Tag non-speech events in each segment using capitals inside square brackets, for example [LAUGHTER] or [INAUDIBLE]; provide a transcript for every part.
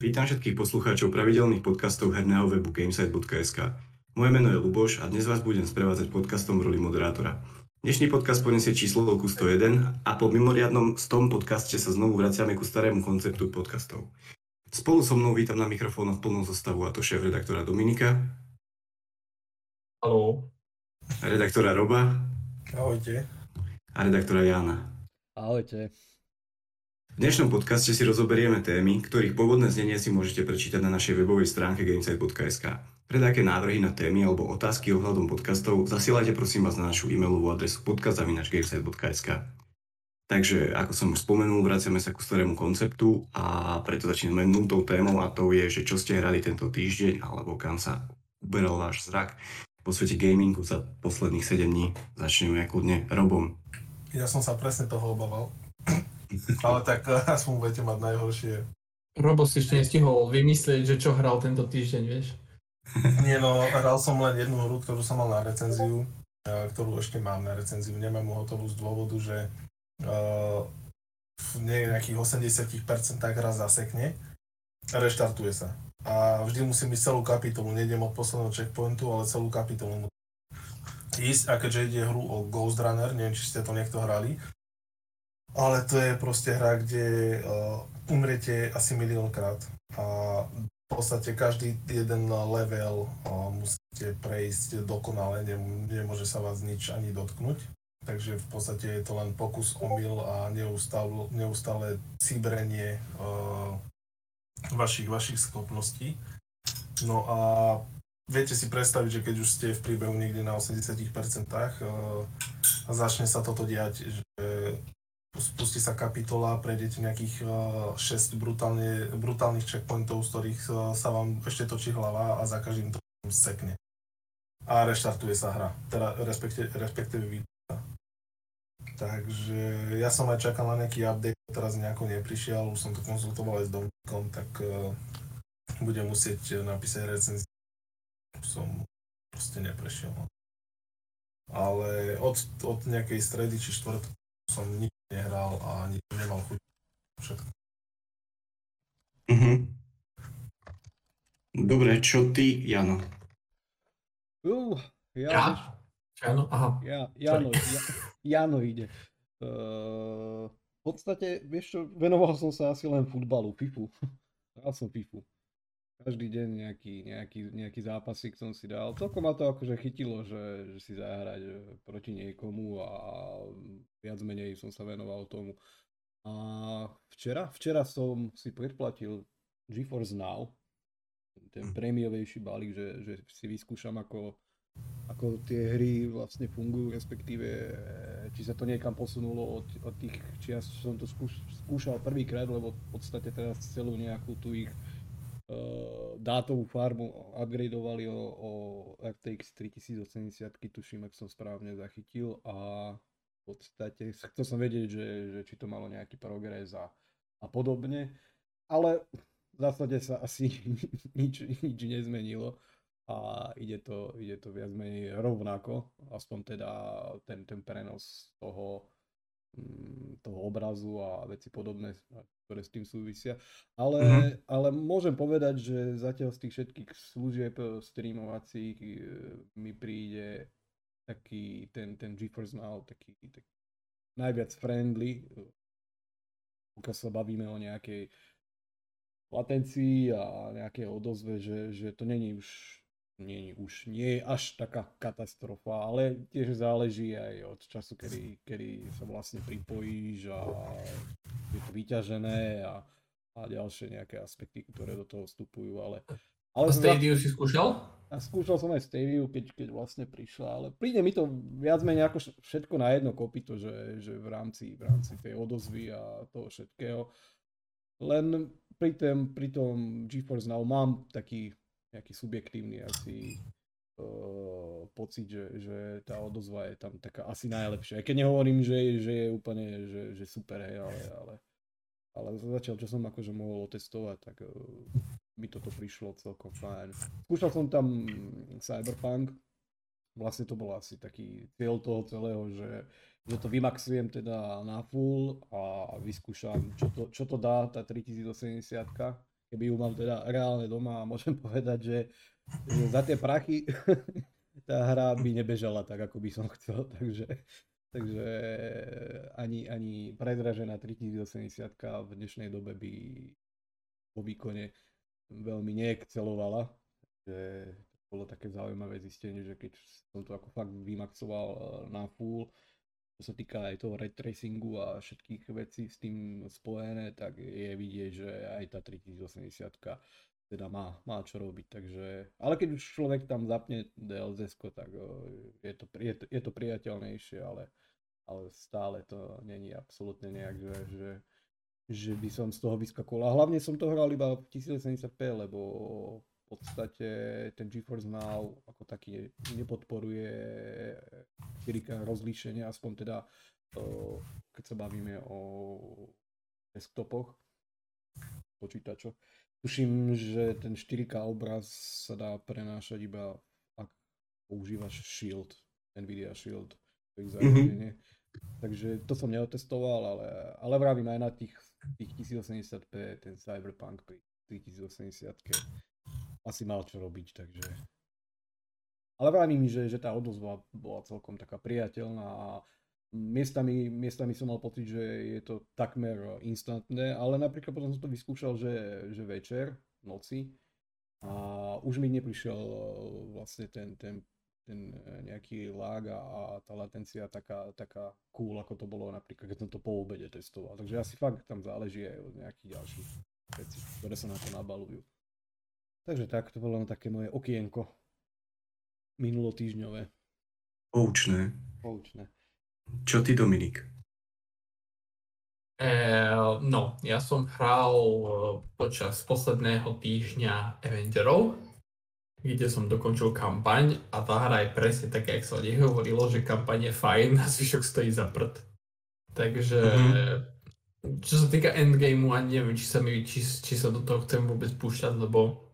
Vítam všetkých poslucháčov pravidelných podcastov herného webu gamesite.sk. Moje meno je Luboš a dnes vás budem sprevádzať podcastom v roli moderátora. Dnešný podcast poniesie číslo 101 a po mimoriadnom 100 podcaste sa znovu vraciame ku starému konceptu podcastov. Spolu so mnou vítam na mikrofónoch plnú zostavu a to šéf redaktora Dominika. Haló. Redaktora Roba. Ahojte. A redaktora Jana. Ahojte. V dnešnom podcaste si rozoberieme témy, ktorých pôvodné znenie si môžete prečítať na našej webovej stránke gamesite.sk. Pre také návrhy na témy alebo otázky ohľadom podcastov zasielajte prosím vás na našu e-mailovú adresu podcast.gamesite.sk. Takže, ako som už spomenul, vraciame sa ku starému konceptu a preto začíname nultou témou a to je, že čo ste hrali tento týždeň alebo kam sa uberal váš zrak po svete gamingu za posledných 7 dní. Začneme kľudne Robom. Ja som sa presne toho obával. Ale tak eh, aspoň budete mať najhoršie. Robo si ešte nestihol vymyslieť, že čo hral tento týždeň, vieš? [LAUGHS] Nie no, hral som len jednu hru, ktorú som mal na recenziu, eh, ktorú ešte mám na recenziu. Nemám mu hotovú z dôvodu, že uh, v nejakých 80% hra zasekne reštartuje sa. A vždy musím ísť celú kapitolu, nejdem od posledného checkpointu, ale celú kapitolu ísť. A keďže ide hru o Ghost Runner, neviem, či ste to niekto hrali, ale to je proste hra, kde uh, umriete asi miliónkrát a v podstate každý jeden level uh, musíte prejsť dokonale, nemôže sa vás nič ani dotknúť. Takže v podstate je to len pokus omyl a neustále, neustále cibrenie uh, vašich, vašich schopností. No a viete si predstaviť, že keď už ste v príbehu niekde na 80% uh, a začne sa toto diať, že spustí sa kapitola, prejdete nejakých 6 eh, brutálne, brutálnych checkpointov, z ktorých eh, sa vám ešte točí hlava a za každým to sekne. A reštartuje sa hra, teda respektíve, respektíve vypúšťa. Takže ja som aj čakal na nejaký update, teraz nejako neprišiel, už som to konzultoval aj s Dominikom, tak uh, budem musieť napísať recenziu. Som proste neprešiel. Ale od, od nejakej stredy či štvrtku som nič nehral a ani nemal chuť všetko. Mhm. Dobre, čo ty, Jano? Uh, ja, Ja? Jano? Aha. ja, Jano, ja, Jano ide. Uh, v podstate, vieš čo, venoval som sa asi len futbalu, FIFU. Hral som FIFU. Každý deň nejaký, nejaký, nejaký zápasík som si dal. Celkom ma to akože chytilo, že, že si zahrať eh, proti niekomu a viac menej som sa venoval tomu. A včera, včera som si predplatil GeForce Now, ten hm. prémiovejší balík, že, že si vyskúšam ako, ako tie hry vlastne fungujú, respektíve eh, či sa to niekam posunulo od, od tých čias, čo som to skúš, skúšal prvýkrát, lebo v podstate teraz celú nejakú tú ich uh, dátovú farmu upgradeovali o, o RTX 3080, tuším, ak som správne zachytil a v podstate chcel som vedieť, že, že či to malo nejaký progres a, a podobne, ale v zásade sa asi [LAUGHS] nič, nič nezmenilo a ide to, ide to viac menej rovnako, aspoň teda ten, ten prenos toho, mm, toho obrazu a veci podobné ktoré s tým súvisia. Ale, mm-hmm. ale môžem povedať, že zatiaľ z tých všetkých služieb eh, streamovacích eh, mi príde taký ten, ten GeForce Now taký, taký najviac friendly, pokiaľ sa bavíme o nejakej latencii a nejaké odozve, že, že to není už nie, už nie je až taká katastrofa, ale tiež záleží aj od času, kedy, kedy sa vlastne pripojíš a je to vyťažené a, a ďalšie nejaké aspekty, ktoré do toho vstupujú, ale... ale a Stadia si skúšal? A skúšal som aj Stadia, keď, keď vlastne prišla, ale príde mi to viac menej ako všetko na jedno kopito, že, že v, rámci, v rámci tej odozvy a toho všetkého. Len pri, tém, pri tom GeForce Now mám taký nejaký subjektívny asi uh, pocit, že, že tá odozva je tam taká asi najlepšia. Aj keď nehovorím, že, že je úplne že, že super, hej, ale, ale, ale zatiaľ, čo som akože mohol otestovať, tak uh, mi toto prišlo celkom fajn. Skúšal som tam Cyberpunk, vlastne to bol asi taký cieľ toho celého, že, že to vymaxujem teda na full a vyskúšam, čo to, čo to dá tá 3080 keby ju mám teda reálne doma a môžem [LAUGHS] povedať, že, že za tie prachy [LAUGHS] tá hra by nebežala tak, ako by som chcel, [LAUGHS] takže, takže ani, ani predražená 3080 v dnešnej dobe by po výkone veľmi neexcelovala. To bolo také zaujímavé zistenie, že keď som to ako fakt vymaxoval eh, na full, čo sa týka aj toho ray a všetkých vecí s tým spojené, tak je vidieť, že aj tá 3080 teda má, má čo robiť, takže, ale keď už človek tam zapne DLZ, tak je to, je to, je to priateľnejšie, ale, ale stále to není absolútne nejak, že, že, že by som z toho vyskakoval. A hlavne som to hral iba v 1080p, lebo podstate ten GeForce Now ako taký nepodporuje 4K rozlíšenie, aspoň teda keď sa bavíme o desktopoch, počítačoch. Tuším, že ten 4K obraz sa dá prenášať iba ak používaš Shield, Nvidia Shield, mm-hmm. Takže to som neotestoval, ale, ale vravím aj na tých, tých 1080p, ten Cyberpunk pri 3080 asi mal čo robiť, takže... Ale vravím, že, že tá odozva bola celkom taká priateľná a miestami, miestami som mal pocit, že je to takmer instantné, ale napríklad potom som to vyskúšal, že, že večer, noci a už mi neprišiel e, vlastne ten, ten, ten nejaký lag a tá latencia taká, taká cool, ako to bolo napríklad, keď som to po obede testoval. Takže asi fakt tam záleží aj od nejakých ďalších vecí, ktoré sa na to nabalujú. Takže tak, to bolo len také moje okienko minulotýžňové. Poučné. Poučné. Čo ty, Dominik? E, no, ja som hral e, počas posledného týždňa Avengerov, kde som dokončil kampaň a tá hra je presne taká, jak sa o nej hovorilo, že kampaň je fajn [LAUGHS] a zvyšok stojí za prd. Takže mm-hmm. čo sa týka endgameu, ani neviem, či sa, mi, či, či sa do toho chcem vôbec púšťať, lebo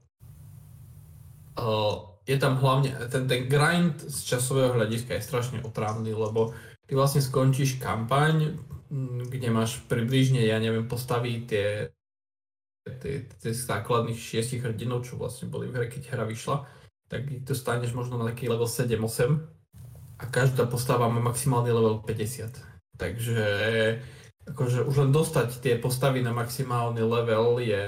je tam hlavne, ten, ten grind z časového hľadiska je strašne otrávny, lebo ty vlastne skončíš kampaň, kde máš približne, ja neviem, postaví tie, tie, tie základných šiestich hrdinov, čo vlastne boli v hre, keď hra vyšla, tak to staneš možno na taký level 7-8 a každá postava má maximálny level 50. Takže akože už len dostať tie postavy na maximálny level je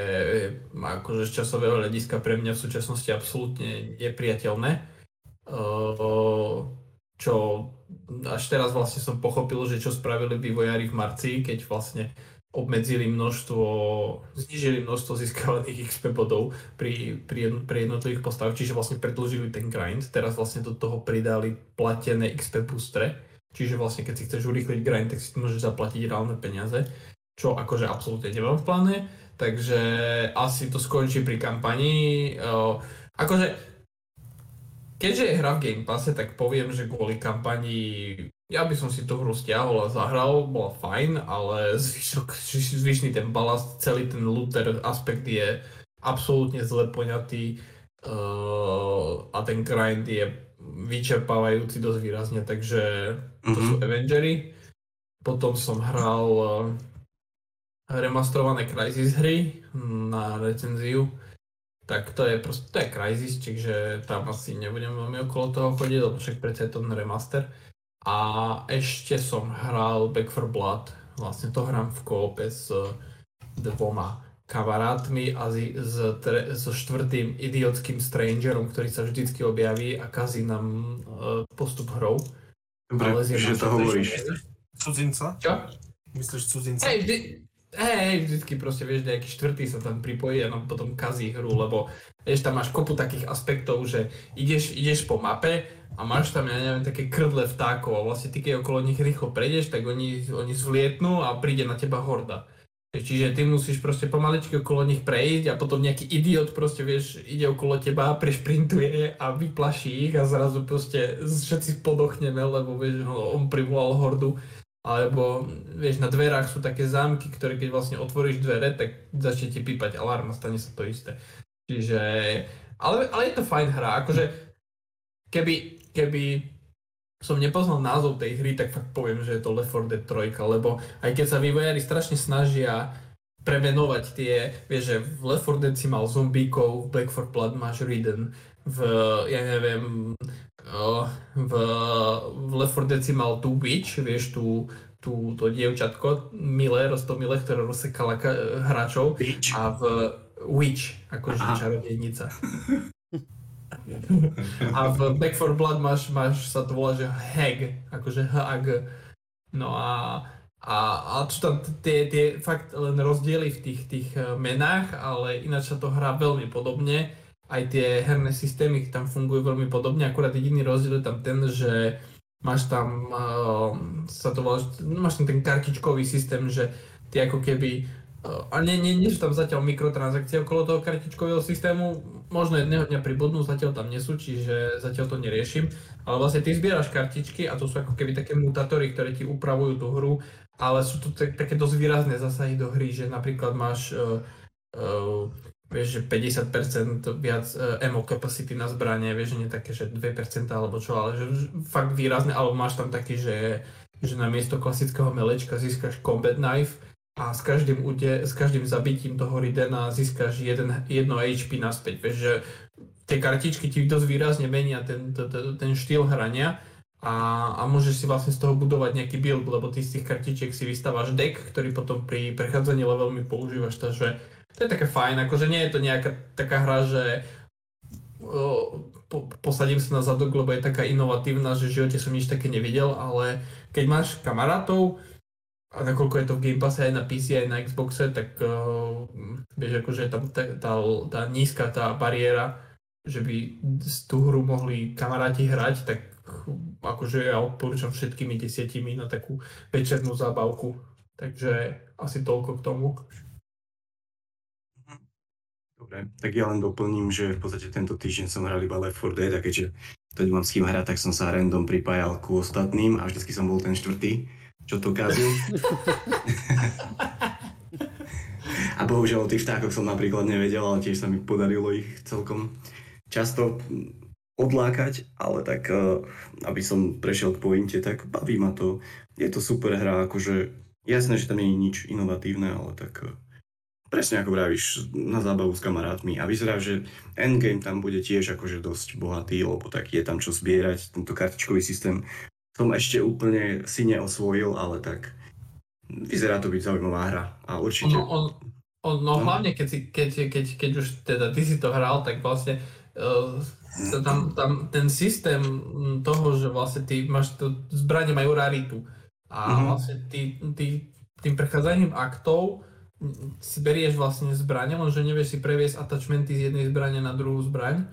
akože z časového hľadiska pre mňa v súčasnosti absolútne nepriateľné. Uh, čo až teraz vlastne som pochopil, že čo spravili vývojári v marci, keď vlastne obmedzili množstvo, znižili množstvo získavaných XP bodov pri, pri, pri jednotlivých postavách, čiže vlastne predlžili ten grind. Teraz vlastne do toho pridali platené XP boostre, čiže vlastne keď si chceš urýchliť grind, tak si môžeš zaplatiť reálne peniaze, čo akože absolútne nemám v pláne, takže asi to skončí pri kampani. akože keďže je hra v Game Passe, tak poviem, že kvôli kampani ja by som si tú hru stiahol a zahral, bola fajn, ale zvyšok, zvyšný ten balast, celý ten looter aspekt je absolútne zle poňatý uh, a ten grind je vyčerpávajúci dosť výrazne, takže to mm-hmm. sú Avengery. Potom som hral uh, remastrované Crysis hry na recenziu tak to je proste, to je Crysis, čiže tam asi nebudem veľmi okolo toho chodiť, lebo však predsa je to remaster. A ešte som hral Back for Blood, vlastne to hrám v koope s dvoma kamarátmi a s, s, tre, so štvrtým idiotským strangerom, ktorý sa vždycky objaví a kazí nám uh, postup hrou. Dobre, že to hovoríš. Cudzinca? Čo? Myslíš cudzinca? Hej, Hej, vždycky proste vieš, nejaký štvrtý sa tam pripojí a nám potom kazí hru, lebo vieš, tam máš kopu takých aspektov, že ideš, ideš po mape a máš tam, ja neviem, také krdle vtákov a vlastne ty keď okolo nich rýchlo prejdeš, tak oni, oni zvlietnú a príde na teba horda. Čiže ty musíš proste pomaličky okolo nich prejsť a potom nejaký idiot proste, vieš, ide okolo teba, prešprintuje a vyplaší ich a zrazu proste všetci spodochneme, lebo vieš, on privolal hordu alebo vieš, na dverách sú také zámky, ktoré keď vlastne otvoríš dvere, tak začne ti pípať alarm a stane sa to isté. Čiže, ale, ale je to fajn hra, akože keby, keby som nepoznal názov tej hry, tak fakt poviem, že je to Left 4 Dead 3, lebo aj keď sa vývojári strašne snažia premenovať tie, vieš, že v Left 4 Dead si mal zombíkov, v Back 4 Blood máš Ridden, v, ja neviem, v, v Left 4 Dead si mal tú witch, vieš, tú, tú, to dievčatko, milé, milé, ktoré rozsekala hráčov. Witch. A v Witch, akože čarodejnica. A v Back 4 Blood máš, máš sa to volá, že Hag, akože Hag. No a, a, a čo tam tie, tie fakt len rozdiely v tých, tých eh, menách, ale ináč sa to hrá veľmi podobne. Aj tie herné systémy tam fungujú veľmi podobne, akurát jediný rozdiel je tam ten, že máš tam, uh, sa to volá, máš tam ten kartičkový systém, že ty ako keby a nie, nie, nie sú tam zatiaľ mikrotransakcie okolo toho kartičkového systému, možno jedného dňa pribudnú, zatiaľ tam nie sú, čiže zatiaľ to neriešim. Ale vlastne ty zbieraš kartičky a to sú ako keby také mutátory, ktoré ti upravujú tú hru, ale sú to také dosť výrazné zasahy do hry, že napríklad máš uh, uh, vieš, že 50% viac ammo capacity na zbranie, vieš, že nie také, že 2% alebo čo, ale že fakt výrazné, alebo máš tam taký, že, že na miesto klasického melečka získaš combat knife, a s každým, ute, s každým zabitím toho Ridena získaš jeden, jedno HP naspäť. Vieš, že tie kartičky ti dosť výrazne menia ten, ten, ten štýl hrania a, a môžeš si vlastne z toho budovať nejaký build, lebo ty z tých kartičiek si vystávaš deck, ktorý potom pri prechádzaní levelmi používaš, takže to je také fajn, akože nie je to nejaká taká hra, že po, posadím sa na zadok, lebo je taká inovatívna, že v živote som nič také nevidel, ale keď máš kamarátov, a nakoľko je to v Game Passe aj na PC, aj na Xboxe, tak uh, vieš, akože tam tá, tá, tá nízka tá bariéra, že by tú hru mohli kamaráti hrať, tak akože ja odporúčam všetkými desiatimi na takú večernú zábavku. Takže asi toľko k tomu. Dobre, tak ja len doplním, že v podstate tento týždeň som hral iba Left 4 Dead a keďže to nemám s kým hrať, tak som sa random pripájal ku ostatným a vždycky som bol ten štvrtý čo to kazí. A bohužiaľ o tých vtákoch som napríklad nevedel, ale tiež sa mi podarilo ich celkom často odlákať, ale tak eh, aby som prešiel k pointe, tak baví ma to. Je to super hra, akože jasné, že tam nie je nič inovatívne, ale tak eh, presne ako vravíš, na zábavu s kamarátmi. A vyzerá, že endgame tam bude tiež akože dosť bohatý, lebo tak je tam čo zbierať, tento kartičkový systém som ešte úplne si neosvojil, ale tak vyzerá to byť zaujímavá hra. A určite... On, on, on, no, no. hlavne keď, si, keď, keď, keď už teda ty si to hral, tak vlastne uh, tam, tam ten systém toho, že vlastne ty máš to, zbranie majú raritu. A uh-huh. vlastne ty, ty tým prechádzaním aktov si berieš vlastne zbranie, lenže nevieš si previesť attachmenty z jednej zbrane na druhú zbraň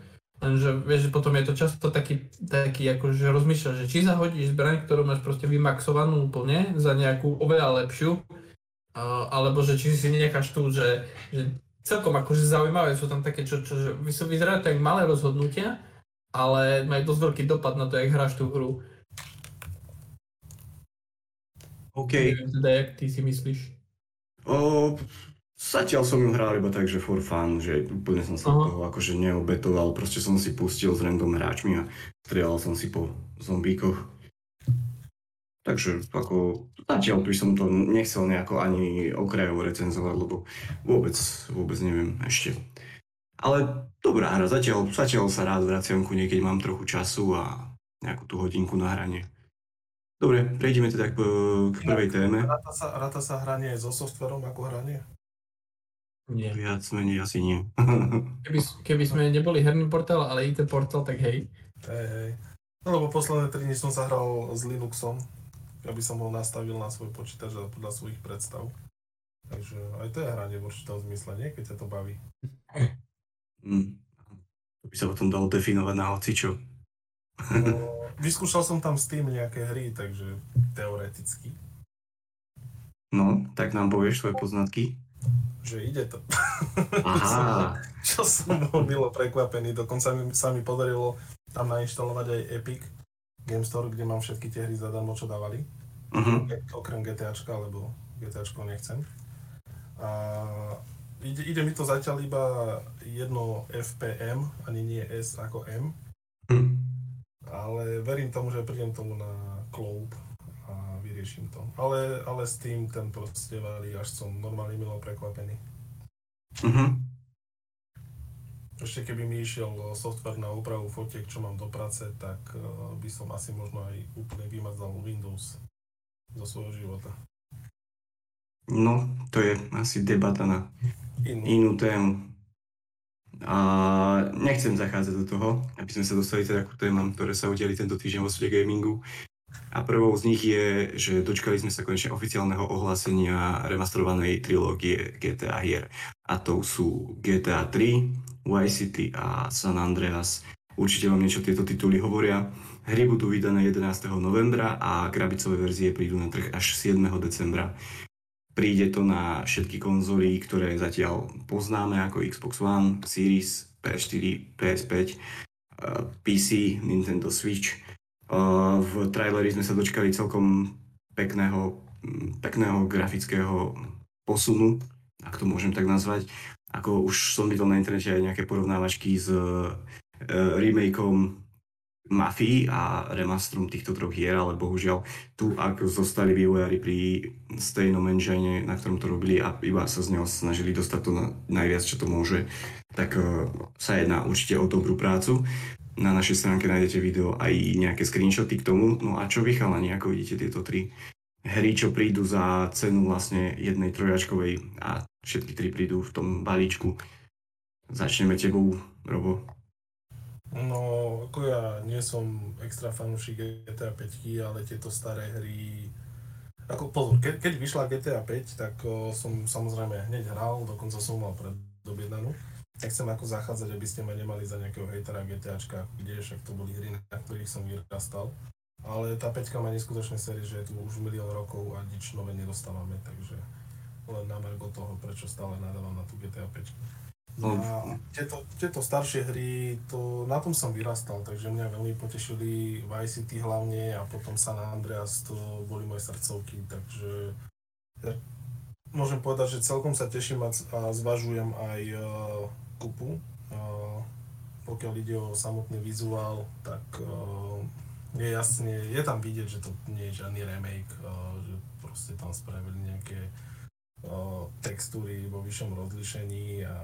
Lenže vieš, že potom je to často taký, taký akože rozmýšľaš, že či zahodíš zbraň, ktorú máš proste vymaxovanú úplne za nejakú oveľa lepšiu, alebo že či si necháš tú, že, že celkom akože zaujímavé sú tam také, čo, čo že vyzerajú tak malé rozhodnutia, ale majú dosť veľký dopad na to, jak hráš tú hru. OK. Neviem teda, jak ty si myslíš? O, Zatiaľ som ju hral iba tak, že for fun, že úplne som sa uh-huh. toho akože neobetoval, proste som si pustil s random hráčmi a strieľal som si po zombíkoch. Takže ako zatiaľ by som to nechcel nejako ani okrajovo recenzovať, lebo vôbec, vôbec neviem ešte. Ale dobrá hra, zatiaľ, zatiaľ sa rád vraciam ku nej, keď mám trochu času a nejakú tú hodinku na hranie. Dobre, prejdeme teda k, k prvej téme. Ráta sa, ráta sa hranie so softverom ako hranie? Nie. Viac menej asi nie. [LAUGHS] keby, keby sme neboli herný portál, ale IT portál, tak hej. Hej, hej. No lebo posledné 3 dní som sa hral s Linuxom, aby som ho nastavil na svoj počítač a podľa svojich predstav. Takže aj to je hranie v určitom zmysle, nie? Keď sa to baví. Mm. To by sa potom dalo definovať na hocičo. No, vyskúšal som tam s tým nejaké hry, takže teoreticky. No, tak nám povieš svoje poznatky že ide to. Aha. [LAUGHS] čo som bol milo prekvapený, dokonca mi, sa mi podarilo tam nainštalovať aj Epic Game Store, kde mám všetky tie hry zadarmo, čo dávali. Uh-huh. Okrem GTAčka, lebo GTAčko nechcem. A ide, ide mi to zatiaľ iba jedno FPM, ani nie S ako M. Uh-huh. Ale verím tomu, že prídem tomu na vyriešim riešim to. Ale, ale s tým ten proste valí, až som normálne milo prekvapený. Mhm. Ešte keby mi išiel software na úpravu fotiek, čo mám do práce, tak eh, by som asi možno aj úplne vymazal Windows zo svojho života. No, to je asi debata na Inú. inú tému. A nechcem zachádzať do toho, aby sme sa dostali teda ku témam, ktoré sa udiali tento týždeň vo svete gamingu. A prvou z nich je, že dočkali sme sa konečne oficiálneho ohlásenia remasterovanej trilógie GTA hier. A to sú GTA 3, Vice City a San Andreas. Určite vám niečo tieto tituly hovoria. Hry budú vydané 11. novembra a krabicové verzie prídu na trh až 7. decembra. Príde to na všetky konzoly, ktoré zatiaľ poznáme ako Xbox One, Series, PS4, PS5, eh, PC, Nintendo Switch. V traileri sme sa dočkali celkom pekného, mm, pekného grafického posunu, ak to môžem tak nazvať. Ako už som videl na internete aj nejaké porovnávačky s eh, remakeom Mafii a remasterom týchto troch hier, ale bohužiaľ tu, ak zostali vývojári pri stejnom engine, na ktorom to robili a iba sa z neho snažili dostať to na najviac, čo to môže, tak uh, sa jedná určite o dobrú prácu. Na našej stránke nájdete video aj nejaké screenshoty k tomu. No a čo vy chalani, ako vidíte tieto tri hry, čo prídu za cenu vlastne jednej trojačkovej a všetky tri prídu v tom balíčku. Začneme tebou, Robo. No, ako ja nie som extra fanúšik GTA 5, ale tieto staré hry... Ako pozor, ke, keď vyšla GTA 5, tak o, som samozrejme hneď hral, dokonca som mal predobjednanú. Nechcem ako zachádzať, aby ste ma nemali za nejakého hejtera GTAčka, kde však to boli hry, na ktorých som vyrastal. Ale tá 5 má neskutočné série, že je tu už milión rokov a nič nové nedostávame, takže len na margo toho, prečo stále nadávam na tú GTA 5. No. A tieto, tieto staršie hry, to, na tom som vyrastal, takže mňa veľmi potešili Vice City hlavne a potom San Andreas, to boli moje srdcovky, takže ja môžem povedať, že celkom sa teším a, a zvažujem aj uh, kupu. Uh, pokiaľ ide o samotný vizuál, tak uh, je jasne, je tam vidieť, že to nie je žiadny remake, uh, že proste tam spravili nejaké uh, textúry vo vyššom rozlišení a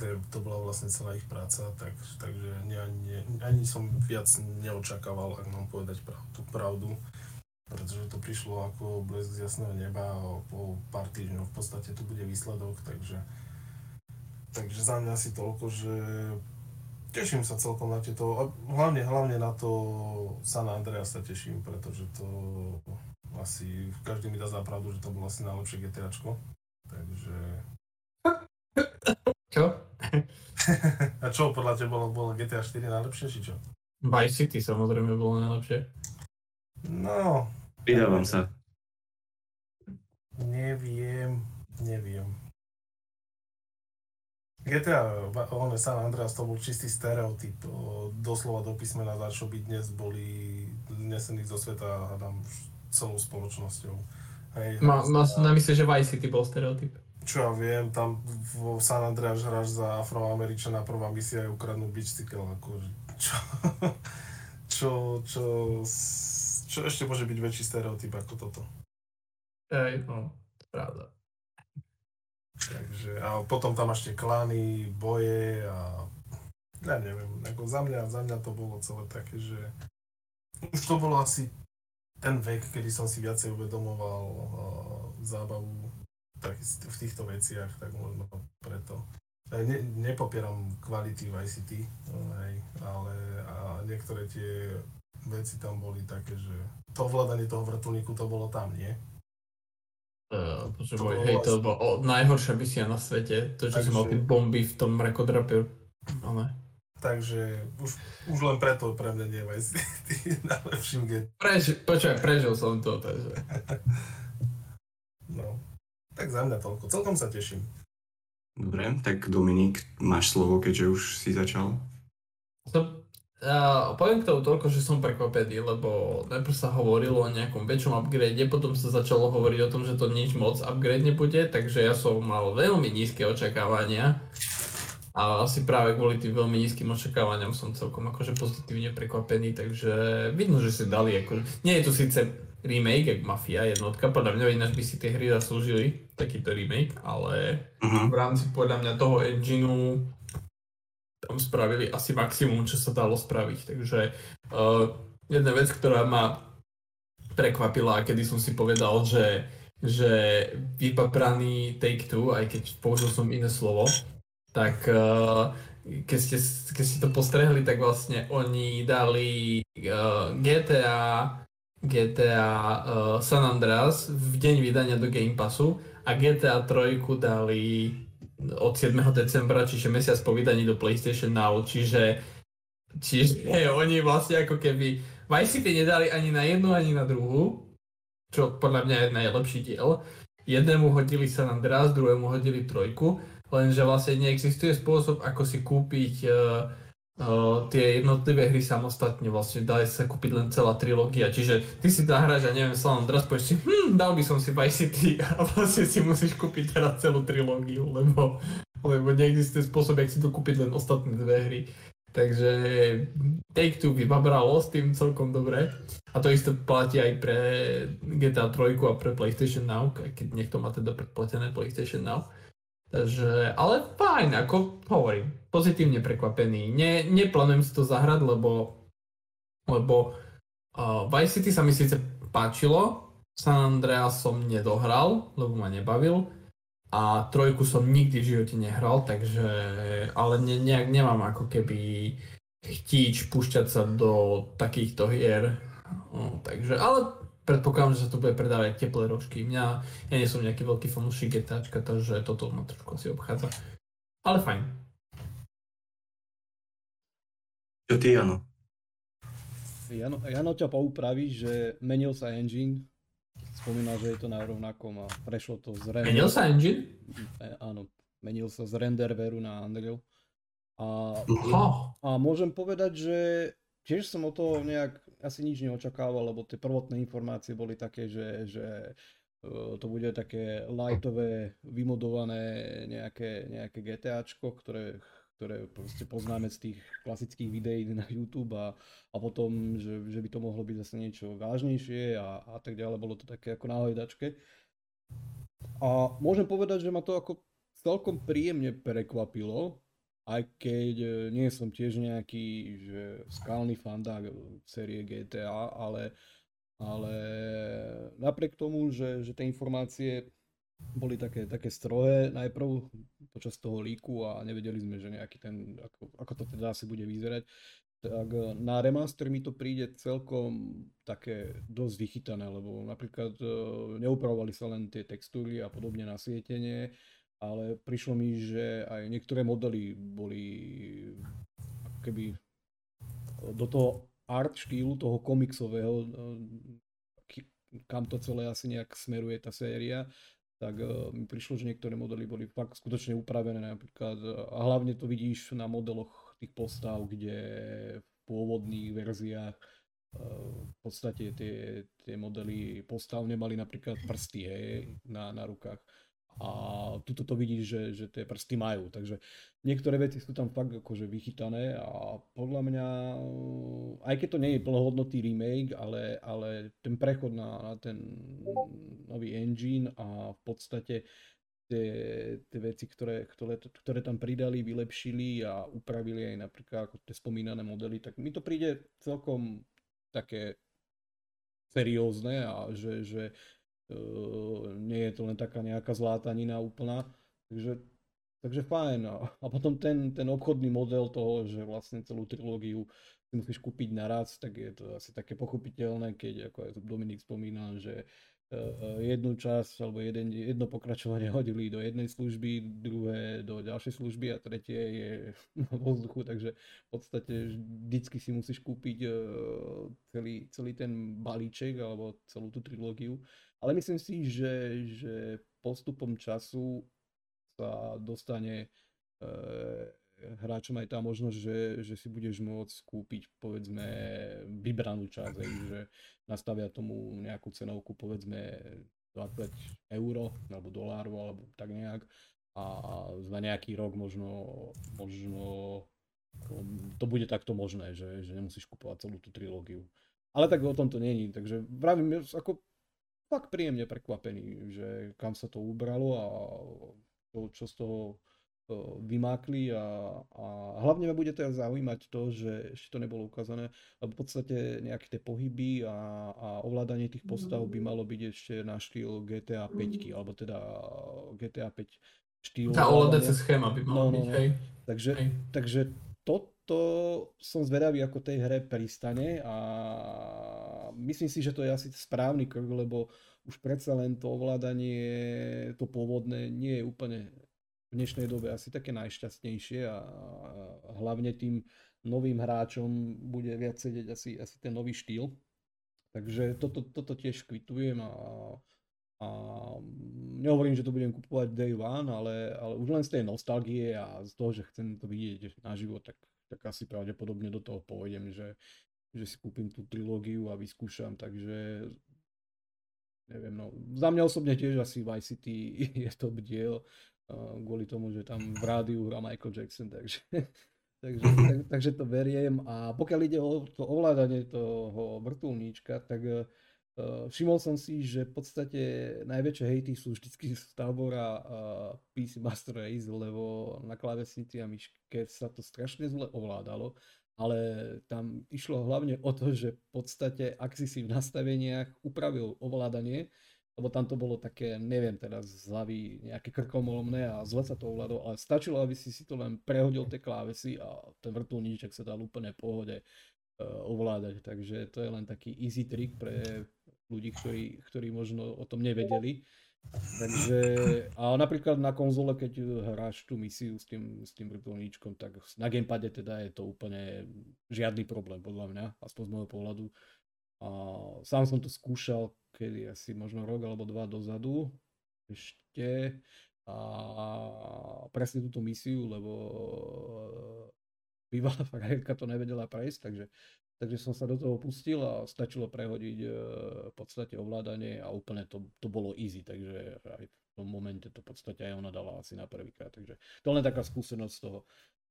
to, to bola vlastne celá ich práca, tak, takže ne, ani som viac neočakával, ak mám povedať pravdu, pravdu pretože to prišlo ako blesk z jasného neba a po pár týždňov v podstate tu bude výsledok, takže, takže za mňa asi toľko, že teším sa celkom na tieto, a hlavne, hlavne na to San Andreas sa teším, pretože to asi každý mi dá za pravdu, že to bolo asi najlepšie GTAčko, takže Čo? [LAUGHS] A čo, podľa teba bolo, bolo GTA 4 najlepšie, či čo? Vice City samozrejme bolo najlepšie. No, Pridávam sa. neviem, neviem. GTA, one San Andreas to bol čistý stereotyp, doslova do písmena, za čo by dnes boli znesení zo sveta, hádam, celou spoločnosťou. Hej, Má, má na mysli, že Vice City bol stereotyp. čo ja viem, tam v San Andreas hráš za afroameričana, prvá misia je ukradnúť bicykel, akože, [LAUGHS] čo, čo, čo, čo ešte môže byť väčší stereotyp ako toto. Ej, no, pravda. Takže, a potom tam ešte klany, boje a ja neviem, ako za mňa, za mňa to bolo celé také, že už to bolo asi ten vek, kedy som si viacej uvedomoval uh, zábavu tak, v týchto veciach, tak možno preto. Ja Ne, nepopieram kvality Vice City, hej, ale a niektoré tie veci tam boli také, že to ovládanie toho vrtulníku to bolo tam, nie? Uh, bože môj, hej, to vlastne- bolo o, najhoršia misia na svete. To, čo som mal tie bomby v tom mrakodrape. Ale... Takže už, už len preto pre mňa nie City [LAUGHS] najlepším get. Prež, počkaj, prežil som to, takže... No. Tak za mňa toľko. Celkom sa teším. Dobre, tak Dominik, máš slovo, keďže už si začal. To, uh, poviem k tomu toľko, že som prekvapený, lebo najprv sa hovorilo o nejakom väčšom upgrade, potom sa začalo hovoriť o tom, že to nič moc upgrade nebude, takže ja som mal veľmi nízke očakávania. A asi práve kvôli tým veľmi nízkym očakávaniam som celkom akože pozitívne prekvapený, takže vidno, že si dali akože... Nie je tu síce, remake, jak Mafia jednotka, podľa mňa ináč by si tie hry zaslúžili, takýto remake, ale Uh-huh. v rámci podľa mňa toho engineu tam spravili asi maximum, čo sa dalo spraviť, takže uh, jedna vec, ktorá ma prekvapila, kedy som si povedal, že, že vypapraný Take-Two, aj keď použil som iné slovo, tak uh, keď ste, keď ste to postrehli, tak vlastne oni dali uh, GTA, GTA uh, San Andreas v deň vydania do Game Passu a GTA 3 dali od 7. decembra, čiže mesiac po vydaní do PlayStation Now, čiže, čiže oni vlastne ako keby Vice City nedali ani na jednu, ani na druhú, čo podľa mňa je najlepší diel. Jednému hodili San Andreas, druhému hodili trojku, lenže vlastne neexistuje spôsob, ako si kúpiť uh, tie jednotlivé hry samostatne, vlastne dá sa kúpiť len celá trilógia, čiže ty si zahráš a neviem, San Andreas, povieš si, hm, dal by som si Vice City [LAUGHS] a vlastne si musíš kúpiť teraz celú trilógiu, lebo, lebo neexistuje spôsob, jak si to kúpiť len ostatné dve hry. Takže Take-Two vybabralo s tým celkom dobre. A to isté platí aj pre GTA 3 a pre PlayStation Now, keď niekto má teda predplatené PlayStation Now. Takže, ale fajn, ako hovorím, pozitívne prekvapený. Ne, neplánujem si to zahrať, lebo, lebo uh, Vice City sa mi síce páčilo, San Andreas som nedohral, lebo ma nebavil a trojku som nikdy v živote nehral, takže, ale ne, nejak nemám ako keby chtíč púšťať sa do takýchto hier, no, takže, ale predpokladám, že sa to bude predávať teplé rožky. Mňa, ja nie som nejaký veľký fanúšik GTAčka, takže toto ma trošku asi obchádza. Ale fajn. Čo ty, Jano? Jano, Jano ťa poupraví, že menil sa engine. Spomínal, že je to na rovnakom a prešlo to z render... Menil sa engine? E, áno, menil sa z renderveru na Unreal. A, Aha. a môžem povedať, že tiež som o toho nejak asi nič neočakával, lebo tie prvotné informácie boli také, že, že e, to bude také lightové, vymodované nejaké, nejaké GTAčko, ktoré, ktoré proste poznáme z tých klasických videí na YouTube a, a potom, že, že by to mohlo byť zase niečo vážnejšie a, a tak ďalej. Bolo to také ako na. A môžem povedať, že ma to ako celkom príjemne prekvapilo, aj keď e, nie som tiež nejaký že skalný fandák série GTA, ale, ale napriek tomu, že, že tie informácie boli také, také strohé najprv počas toho líku a nevedeli sme, že nejaký ten, ako, ako to teda asi bude vyzerať, tak e, na remaster mi to príde celkom také dosť vychytané, lebo napríklad e, neupravovali sa len tie textúry a podobne nasvietenie, ale prišlo mi, že aj niektoré modely boli ako keby do toho art štýlu, toho komiksového, kam to celé asi nejak smeruje tá séria, tak mi prišlo, že niektoré modely boli fakt skutočne upravené. Napríklad a hlavne to vidíš na modeloch tých postav, kde v pôvodných verziách v podstate tie, tie modely postav nemali napríklad prsty hej, na, na rukách a tuto to vidíš, že, že tie prsty majú, takže niektoré veci sú tam fakt akože vychytané a podľa mňa, aj keď to nie je plnohodnotný remake, ale, ale ten prechod na, na ten nový engine a v podstate tie, tie veci, ktoré, ktoré, ktoré tam pridali, vylepšili a upravili aj napríklad ako tie spomínané modely, tak mi to príde celkom také seriózne a že, že nie je to len taká nejaká zlátanina úplná, takže, takže fajn. A potom ten, ten obchodný model toho, že vlastne celú trilógiu si musíš kúpiť naraz, tak je to asi také pochopiteľné, keď ako aj Dominik spomínal, že uh, jednu časť alebo jeden, jedno pokračovanie [LAUGHS] hodili do jednej služby, druhé do ďalšej služby a tretie je na vzduchu, takže v podstate vždycky si musíš kúpiť uh, celý, celý ten balíček alebo celú tú trilógiu. Ale myslím si, že, že postupom času sa dostane e, hráčom aj tá možnosť, že, že si budeš môcť kúpiť povedzme vybranú časť, že nastavia tomu nejakú cenovku povedzme 20 eur alebo dolárov alebo tak nejak a za nejaký rok možno, možno to bude takto možné, že, že nemusíš kupovať celú tú trilógiu. ale tak o tom to není, takže vravím, ako fakt príjemne prekvapený, že kam sa to ubralo a to, čo z toho vymákli a, a hlavne ma bude teraz zaujímať to, že ešte to nebolo ukázané, lebo v podstate nejaké tie pohyby a, a ovládanie tých postav by malo byť ešte na štýl GTA 5, alebo teda GTA 5 štýl. Tá ovládacia schéma by mala no, byť, no, hej. Takže, hej. takže toto som zvedavý, ako tej hre pristane a myslím si, že to je asi správny krok, lebo už predsa len to ovládanie, to pôvodné nie je úplne v dnešnej dobe asi také najšťastnejšie a hlavne tým novým hráčom bude viac sedieť asi, asi ten nový štýl. Takže toto, toto tiež kvitujem a, a nehovorím, že to budem kupovať day one, ale, ale už len z tej nostalgie a z toho, že chcem to vidieť naživo, tak, tak asi pravdepodobne do toho pôjdem, že, že si kúpim tú trilógiu a vyskúšam, takže neviem, no za mňa osobne tiež asi Vice City [LAUGHS] je to diel, kvôli tomu, že tam v rádiu hrá Michael Jackson, takže, [LAUGHS] takže, tak, [LAUGHS] takže to veriem. A pokiaľ ide o to ovládanie toho vrtulníčka, tak uh, všimol som si, že v podstate najväčšie hejty sú vždycky z tábora uh, PC Master Race, lebo na klávesnici a myške sa to strašne zle ovládalo ale tam išlo hlavne o to, že v podstate, ak si si v nastaveniach upravil ovládanie, lebo tam to bolo také, neviem teraz, zľavy nejaké krkomolomné a zle sa to ovládalo, ale stačilo, aby si si to len prehodil tie klávesy a ten vrtulníček sa dal úplne pohode uh, ovládať, takže to je len taký easy trick pre ľudí, ktorí, ktorí možno o tom nevedeli. Takže, a napríklad na konzole, keď hráš tú misiu s tým, s tým vrtulníčkom, tak na gamepade teda je to úplne žiadny problém, podľa mňa, aspoň z môjho pohľadu. A sám som to skúšal, kedy asi možno rok alebo dva dozadu ešte a presne túto misiu, lebo bývalá frajerka to nevedela prejsť, takže, takže som sa do toho pustil a stačilo prehodiť e, v podstate ovládanie a úplne to, to bolo easy, takže aj v tom momente to v podstate aj ona dala asi na prvýkrát, takže to len taká skúsenosť z toho.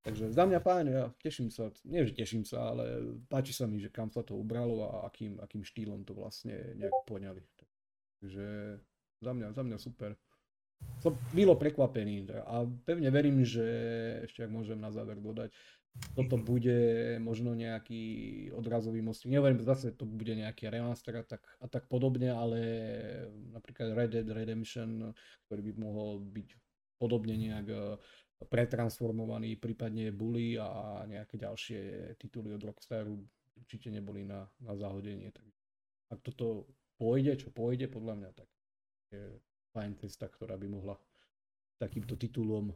Takže za mňa fajn, ja teším sa, nie že teším sa, ale páči sa mi, že kam sa to ubralo a akým, akým štýlom to vlastne nejak poňali. Takže za mňa, za mňa super. Som milo prekvapený a pevne verím, že ešte ak môžem na záver dodať, toto bude možno nejaký odrazový most. Nehovorím, zase to bude nejaký remaster a tak, a tak podobne, ale napríklad Red Dead Redemption, ktorý by mohol byť podobne nejak pretransformovaní, prípadne Bully a nejaké ďalšie tituly od Rockstaru určite neboli na, na zahodenie. Tak ak toto pôjde, čo pôjde, podľa mňa, tak je fajn cesta, ktorá by mohla takýmto titulom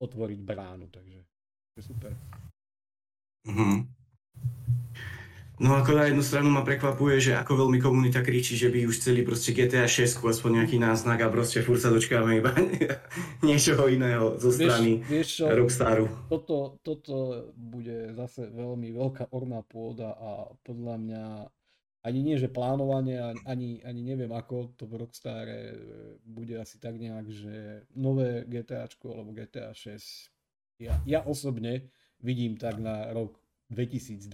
otvoriť bránu, takže je super. Mm-hmm. No ako na jednu stranu ma prekvapuje, že ako veľmi komunita kričí, že by už chceli proste GTA 6, aspoň nejaký náznak a proste furt sa dočkáme iba [LAUGHS] niečoho iného zo strany vieš, vieš Rockstaru. Toto, toto bude zase veľmi veľká orná pôda a podľa mňa ani nie, že plánovanie, ani, ani neviem ako to v Rockstare bude asi tak nejak, že nové GTAčko alebo GTA 6 ja, ja osobne vidím tak na rok 2025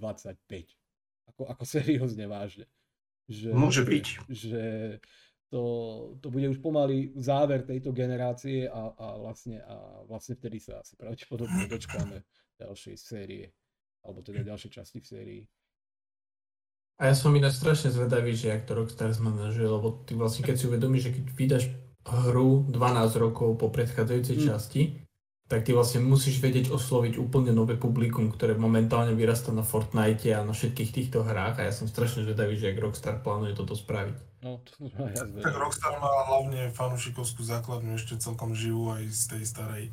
ako, ako seriózne vážne. Že, Môže byť. Že to, to bude už pomaly záver tejto generácie a, a, vlastne, a vlastne vtedy sa asi pravdepodobne dočkáme ďalšej série, alebo teda ďalšej časti v sérii. A ja som ináč strašne zvedavý, že jak to Rockstar zmanažuje, lebo ty vlastne keď si uvedomíš, že keď vydaš hru 12 rokov po predchádzajúcej mm. časti, tak ty vlastne musíš vedieť osloviť úplne nové publikum, ktoré momentálne vyrastá na Fortnite a na všetkých týchto hrách a ja som strašne zvedavý, že ak Rockstar plánuje toto spraviť. No, to ja tak Rockstar má hlavne fanúšikovskú základňu ešte celkom živú aj z tej starej.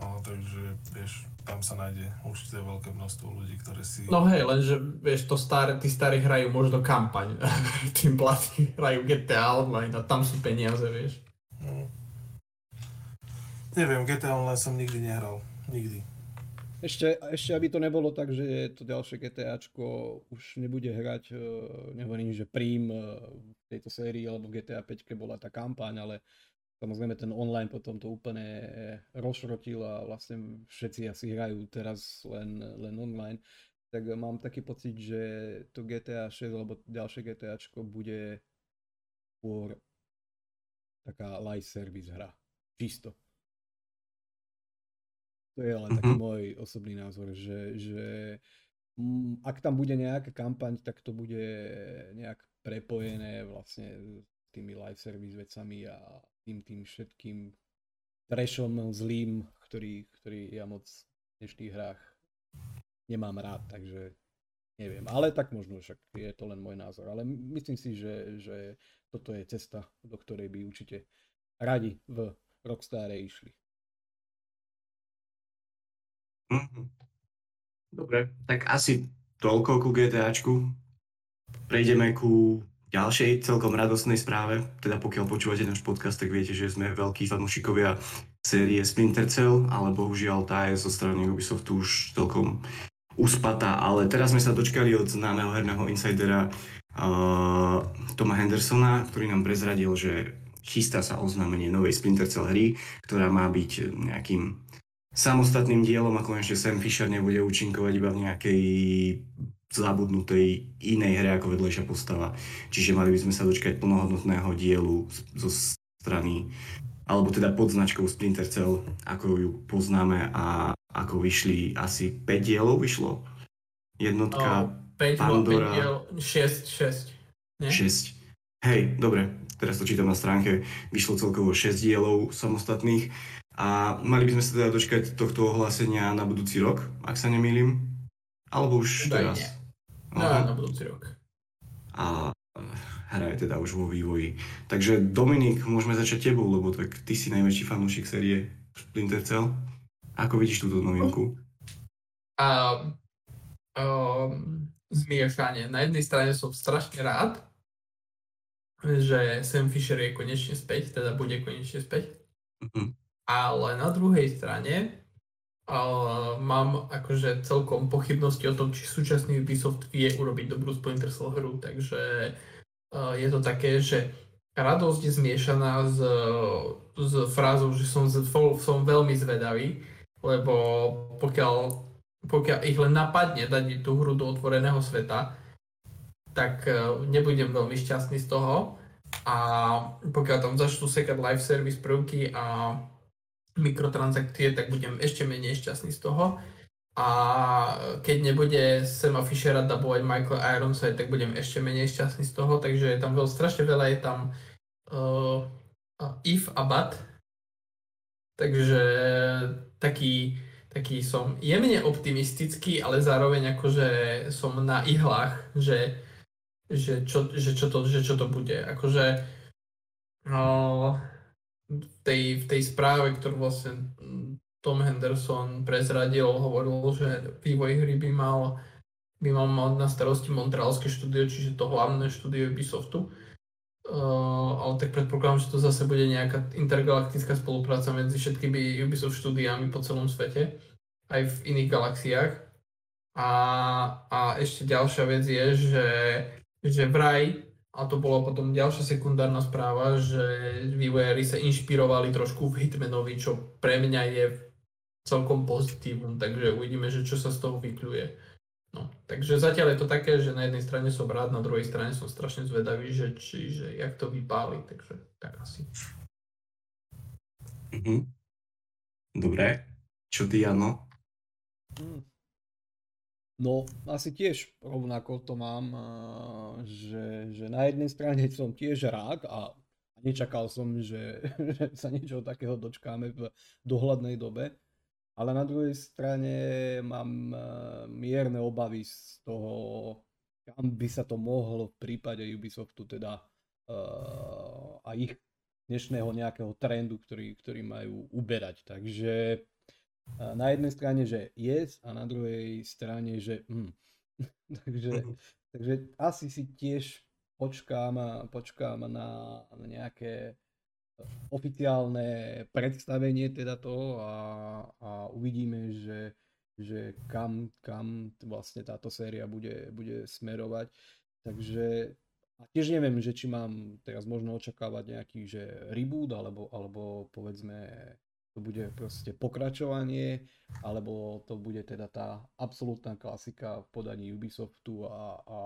No, takže, vieš, tam sa nájde určite veľké množstvo ľudí, ktoré si... No hej, lenže, vieš, to staré, tí starí hrajú možno kampaň, [LAUGHS] tým platí hrajú GTA Online a tam sú peniaze, vieš. No. Neviem, GTA Online som nikdy nehral. Nikdy. Ešte, ešte aby to nebolo tak, že to ďalšie GTAčko už nebude hrať, e, nehovorím, že prím e, v tejto sérii, alebo GTA 5 bola tá kampaň, ale samozrejme ten online potom to úplne rozšrotil a vlastne všetci asi hrajú teraz len, len online. tak mám taký pocit, že to GTA 6 alebo ďalšie GTAčko bude skôr taká live service hra. Čisto. To je ale mm-hmm. taký môj osobný názor, že, že mm, ak tam bude nejaká kampaň, tak to bude nejak prepojené vlastne s tými live service vecami a tým tým všetkým trashom zlým, ktorý, ktorý ja moc v dnešných hrách nemám rád, takže neviem. Ale tak možno však je to len môj názor. Ale myslím si, že, že toto je cesta, do ktorej by určite radi v Rockstare išli. Mhm. Dobre, tak asi toľko ku GTAčku. Prejdeme ku ďalšej celkom radostnej správe. Teda pokiaľ počúvate náš podcast, tak viete, že sme veľkí fanúšikovia série Splinter Cell, ale bohužiaľ tá je zo strany Ubisoftu už celkom uspatá, ale teraz sme sa dočkali od známeho herného insidera uh, Toma Hendersona, ktorý nám prezradil, že chystá sa oznámenie novej Splinter Cell hry, ktorá má byť nejakým samostatným dielom a konečne Sam Fisher nebude účinkovať iba v nejakej zabudnutej inej hre ako vedlejšia postava. Čiže mali by sme sa dočkať plnohodnotného dielu zo strany alebo teda pod značkou Splinter Cell, ako ju poznáme a ako vyšli asi 5 dielov vyšlo. Jednotka, oh, 5, Pandora... 5 diel, 6, 6. 6. Hej, dobre, teraz to čítam na stránke, vyšlo celkovo 6 dielov samostatných a mali by sme sa teda dočkať tohto ohlásenia na budúci rok, ak sa nemýlim. Alebo už Daj teraz. Nie. No, na budúci rok. A hra je teda už vo vývoji. Takže Dominik, môžeme začať tebou, lebo tak ty si najväčší fanúšik série Splinter Cell. Ako vidíš túto novinku? Uh, uh, zmiešanie. Na jednej strane som strašne rád, že Sam Fisher je konečne späť, teda bude konečne späť. Uh-huh. Ale na druhej strane uh, mám akože celkom pochybnosti o tom, či súčasný Ubisoft vie urobiť dobrú Splinter Cell hru, takže je to také, že radosť je zmiešaná s, s frázou, že som, som veľmi zvedavý, lebo pokiaľ, pokiaľ ich len napadne dať tú hru do otvoreného sveta, tak e, nebudem veľmi šťastný z toho. A pokiaľ tam začnú sekať live service prvky a mikrotransakcie, tak budem ešte menej šťastný z toho. A keď nebude Sema Fishera dabovať Michael Ironside, tak budem ešte menej šťastný z toho, takže je tam veľ, strašne veľa, je tam uh, if a but, takže taký, taký som jemne optimistický, ale zároveň akože som na ihlách, že, že, čo, že, čo, to, že čo to bude. Akože uh, v, tej, v tej správe, ktorú vlastne Tom Henderson prezradil, hovoril, že vývoj hry by mal, by mal mať na starosti Montrealské štúdio, čiže to hlavné štúdio Ubisoftu. Uh, ale tak predpokladám, že to zase bude nejaká intergalaktická spolupráca medzi všetkými Ubisoft štúdiami po celom svete, aj v iných galaxiách. A, a ešte ďalšia vec je, že, že vraj, a to bola potom ďalšia sekundárna správa, že vývojári sa inšpirovali trošku v Hitmanovi, čo pre mňa je celkom pozitívum, takže uvidíme, že čo sa z toho vykľuje. No, takže zatiaľ je to také, že na jednej strane som rád, na druhej strane som strašne zvedavý, že, či, že jak to vypáli, takže tak asi. Mm-hmm. Dobre. Čo ty, Jano? Hmm. No, asi tiež rovnako to mám, že, že na jednej strane som tiež rád a nečakal som, že, [LAUGHS] že sa niečo takého dočkáme v dohľadnej dobe. Ale na druhej strane mám eh, mierne obavy z toho, kam by sa to mohlo v prípade Ubisoftu teda uh, a ich dnešného nejakého trendu, ktorý, ktorý majú uberať. Takže na jednej strane, že yes a na druhej strane, že mm. [LAUGHS] takže, takže asi si tiež počkám, počkám na, na nejaké oficiálne predstavenie teda toho a, a uvidíme, že, že kam, kam vlastne táto séria bude, bude smerovať. Takže a tiež neviem, že či mám teraz možno očakávať nejaký že reboot alebo, alebo povedzme to bude proste pokračovanie, alebo to bude teda tá absolútna klasika v podaní Ubisoftu a, a,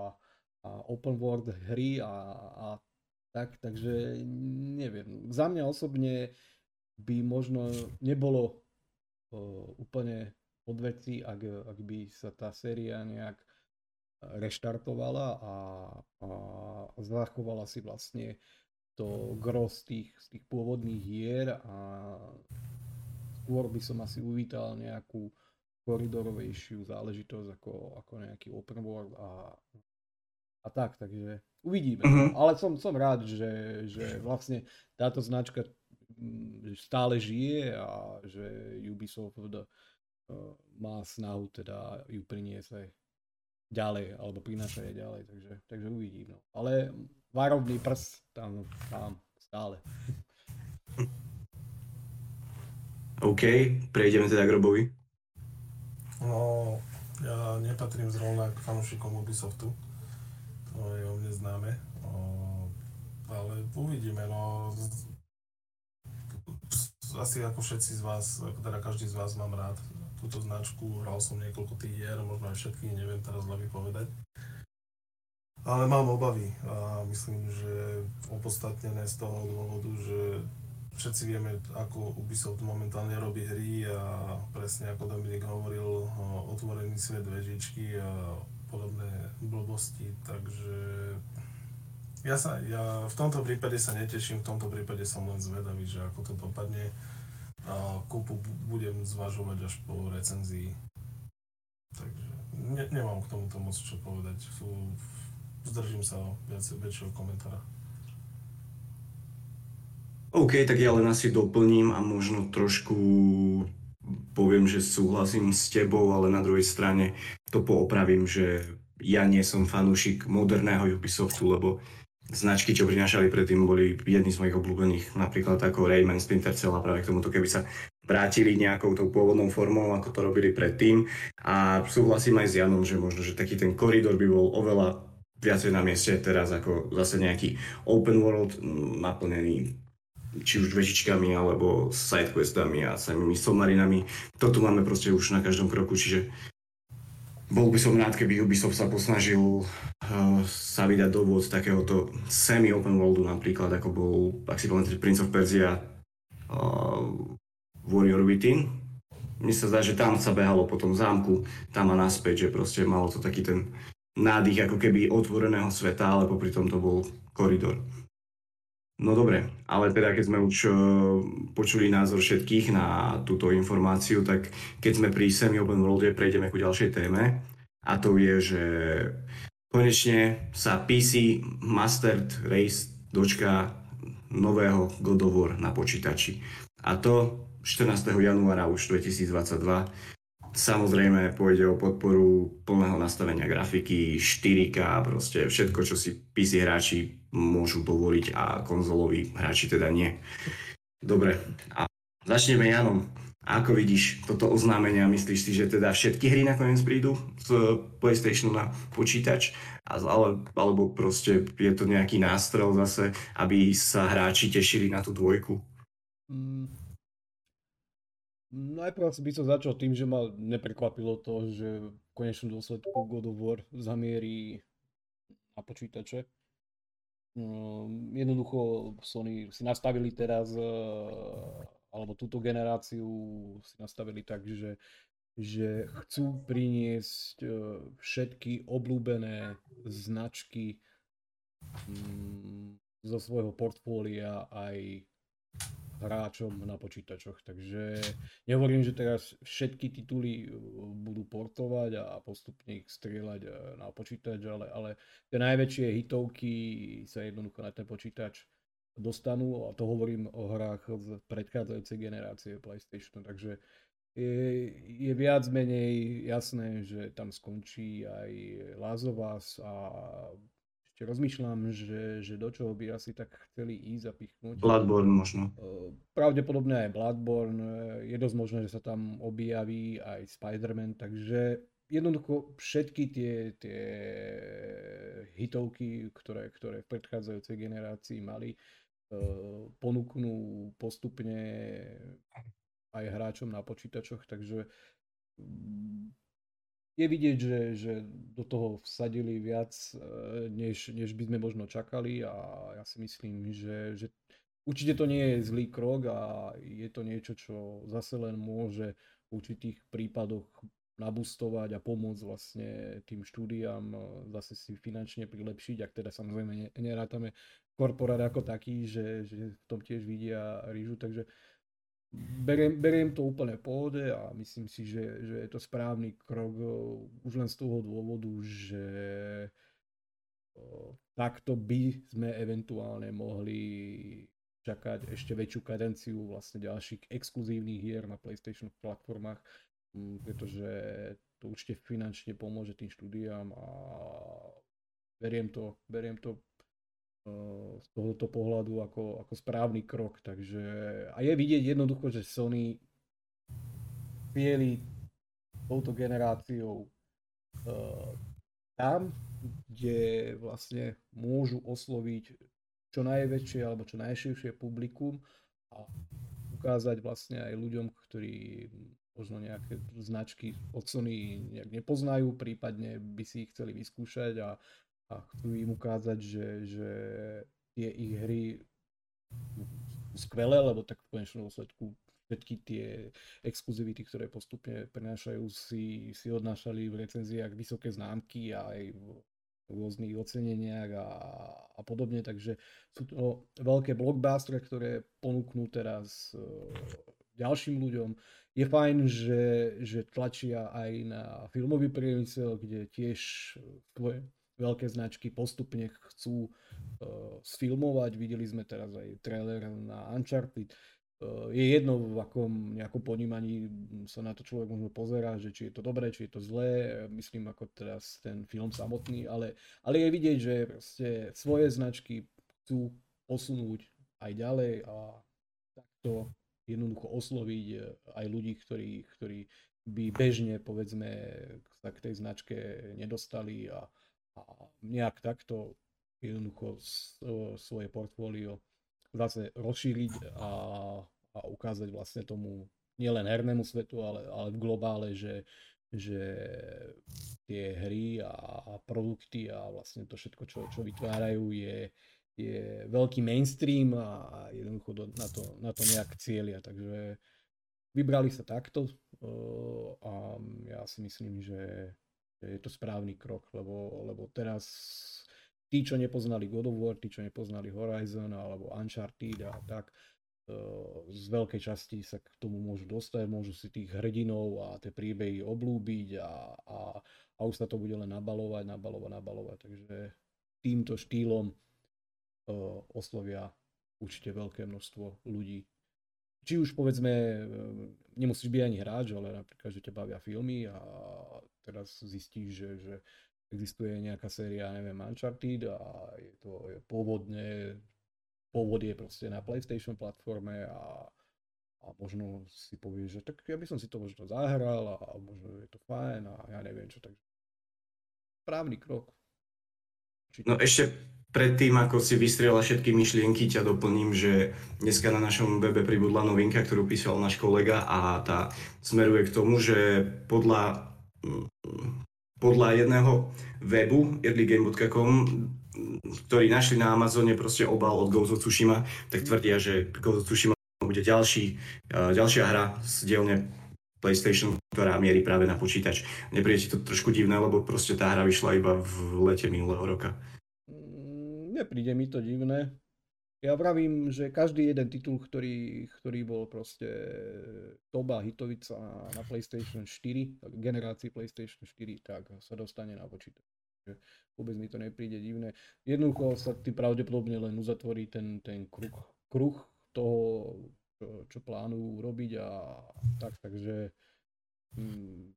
a open world hry a, a tak, takže neviem. Za mňa osobne by možno nebolo uh, úplne od veci, ak, ak by sa tá séria nejak reštartovala a, a zachovala si vlastne to gros tých, z tých pôvodných hier a skôr by som asi uvítal nejakú koridorovejšiu záležitosť ako, ako nejaký open world a, a tak, takže uvidíme. Uh-huh. Ale som, som rád, že, že vlastne táto značka mm, stále žije a že Ubisoft uh, má snahu teda ju priniesť aj ďalej, alebo prinášať aj ďalej, takže, takže uvidím. No. Ale varovný prs tam mám stále. OK, prejdeme teda k Robovi. No, ja nepatrím zrovna k fanúšikom Ubisoftu. To je o mne známe. O, ale uvidíme, no. Asi ako všetci z vás, ako teda každý z vás mám rád túto značku, hral som niekoľko tých hier, možno aj všetky, neviem teraz hlavy povedať. Ale mám obavy a myslím, že opodstatnené z toho dôvodu, že všetci vieme, ako Ubisoft momentálne robí hry a presne ako Dominik hovoril, otvorený svet vežičky a podobné blbosti, takže ja, sa, ja v tomto prípade sa neteším, v tomto prípade som len zvedavý, že ako to dopadne a kúpu budem zvažovať až po recenzii. Takže ne, nemám k tomuto moc čo povedať. Zdržím sa viac, väčšieho komentára. OK, tak ja len asi doplním a možno trošku poviem, že súhlasím s tebou, ale na druhej strane to poopravím, že ja nie som fanúšik moderného Ubisoftu, lebo značky, čo prinášali predtým, boli jedni z mojich obľúbených, napríklad ako Rayman, Splinter Cell a práve k tomuto, keby sa vrátili nejakou tou pôvodnou formou, ako to robili predtým. A súhlasím aj s Janom, že možno, že taký ten koridor by bol oveľa viacej na mieste teraz ako zase nejaký open world naplnený či už vežičkami alebo sidequestami a samými somarinami. To tu máme proste už na každom kroku, čiže bol by som rád, keby Ubisoft sa posnažil uh, sa vydať do vôd takéhoto semi-open worldu napríklad, ako bol, ak si pamätáte, Prince of Persia uh, Warrior Within. Mne sa zdá, že tam sa behalo po tom zámku, tam a naspäť, že proste malo to taký ten nádych ako keby otvoreného sveta, ale popri tom to bol koridor. No dobre, ale teda keď sme už uh, počuli názor všetkých na túto informáciu, tak keď sme pri semi open worlde, prejdeme ku ďalšej téme. A to je, že konečne sa PC Mastered Race dočka nového God na počítači. A to 14. januára už 2022 Samozrejme pôjde o podporu plného nastavenia grafiky, 4K, proste všetko, čo si PC hráči môžu dovoliť a konzoloví hráči teda nie. Dobre, a začneme Janom. Ako vidíš toto oznámenie a myslíš si, že teda všetky hry nakoniec prídu z PlayStationu na počítač? Ale, alebo proste je to nejaký nástrel zase, aby sa hráči tešili na tú dvojku? Mm, Najprv by som začal tým, že ma neprekvapilo to, že v konečnom dôsledku God of War zamierí na počítače. Mm, jednoducho Sony si nastavili teraz, eh, alebo túto generáciu si nastavili tak, že, že chcú priniesť eh, všetky obľúbené značky mm, zo svojho portfólia aj hráčom na počítačoch. Takže nehovorím, že teraz všetky tituly uh, budú portovať a postupne ich strieľať uh, na počítač, ale, ale tie najväčšie hitovky sa jednoducho na ten počítač dostanú a to hovorím o hrách z predchádzajúcej generácie PlayStation. Takže je, je viac menej jasné, že tam skončí aj Us a ešte rozmýšľam, že, že do čoho by asi tak chceli ísť a pichnúť. Bloodborne možno. Pravdepodobne aj Bloodborne. Je dosť možné, že sa tam objaví aj Spider-Man, takže jednoducho všetky tie, tie hitovky, ktoré, ktoré v predchádzajúcej generácii mali, ponúknú postupne aj hráčom na počítačoch, takže je vidieť, že, že do toho vsadili viac, e, než, než by sme možno čakali a ja si myslím, že, že určite to nie je zlý krok a je to niečo, čo zase len môže v určitých prípadoch nabustovať a pomôcť vlastne tým štúdiám e, zase si finančne prilepšiť, ak teda samozrejme nerátame korporát ako taký, že, že v tom tiež vidia rýžu, takže beriem, beriem to úplne v pohode a myslím si, že, že je to správny krok eh, už len z toho dôvodu, že eh, takto by sme eventuálne mohli čakať ešte väčšiu kadenciu vlastne ďalších exkluzívnych hier na PlayStation platformách, hm, pretože to určite finančne pomôže tým štúdiám a beriem to, beriem to z tohoto pohľadu ako, ako správny krok. Takže, a je vidieť jednoducho, že Sony vieli touto generáciou uh, tam, kde vlastne môžu osloviť čo najväčšie alebo čo najširšie publikum a ukázať vlastne aj ľuďom, ktorí možno nejaké značky od Sony nejak nepoznajú, prípadne by si ich chceli vyskúšať a a chcú im ukázať, že, že tie ich hry skvelé, lebo tak v konečnom dôsledku všetky tie exkluzivity, ktoré postupne prenášajú, si, si odnášali v recenziách vysoké známky a aj v rôznych oceneniach a, a podobne, takže sú to veľké blockbustery, ktoré ponúknú teraz uh, ďalším ľuďom. Je fajn, že, že tlačia aj na filmový priemysel, kde tiež svoje veľké značky postupne chcú uh, sfilmovať. Videli sme teraz aj trailer na Uncharted. Uh, je jedno, v akom nejakom ponímaní sa na to človek možno pozerá, že či je to dobré, či je to zlé. Myslím ako teraz ten film samotný, ale, ale je vidieť, že proste svoje značky chcú posunúť aj ďalej a takto jednoducho osloviť aj ľudí, ktorí, ktorí by bežne povedzme sa k tej značke nedostali a, a nejak takto jednoducho svoje portfólio zase rozšíriť a, a ukázať vlastne tomu nielen hernému svetu, ale, ale v globále, že, že tie hry a, produkty a vlastne to všetko, čo, čo vytvárajú, je, je veľký mainstream a jednoducho do, na, to, na to nejak cieľia. Takže vybrali sa takto a ja si myslím, že je to správny krok, lebo, lebo teraz tí, čo nepoznali God of War, tí, čo nepoznali Horizon alebo Uncharted a tak, e, z veľkej časti sa k tomu môžu dostať, môžu si tých hrdinov a tie príbehy oblúbiť a, a, a už sa to bude len nabalovať, nabalovať, nabalovať. Takže týmto štýlom uh, oslovia určite veľké množstvo ľudí. Či už povedzme, e, nemusíš byť ani hráč, ale napríklad, že ťa bavia filmy a teraz zistíš, že, že existuje nejaká séria, neviem, Uncharted a je to je pôvodne, pôvod je proste na PlayStation platforme a, a možno si povieš, že tak ja by som si to možno zahral a možno je to fajn a ja neviem čo, takže správny krok. Určite. No ešte predtým, ako si vystrieľa všetky myšlienky, ťa doplním, že dneska na našom webe pribudla novinka, ktorú písal náš kolega a tá smeruje k tomu, že podľa podľa jedného webu earlygame.com, ktorý našli na Amazone proste obal od Ghost of Tsushima, tak tvrdia, že Ghost of Tsushima bude ďalší, ďalšia hra z dielne PlayStation, ktorá mierí práve na počítač. Nepríde ti to trošku divné, lebo proste tá hra vyšla iba v lete minulého roka. Nepríde mi to divné. Ja vravím, že každý jeden titul, ktorý, ktorý bol proste toba hitovica na PlayStation 4, generácii PlayStation 4, tak sa dostane na počítač. Vôbec mi to nepríde divné. Jednoducho sa tým pravdepodobne len uzatvorí ten, ten kruh, kruh toho, čo, čo plánujú robiť a tak, takže hm,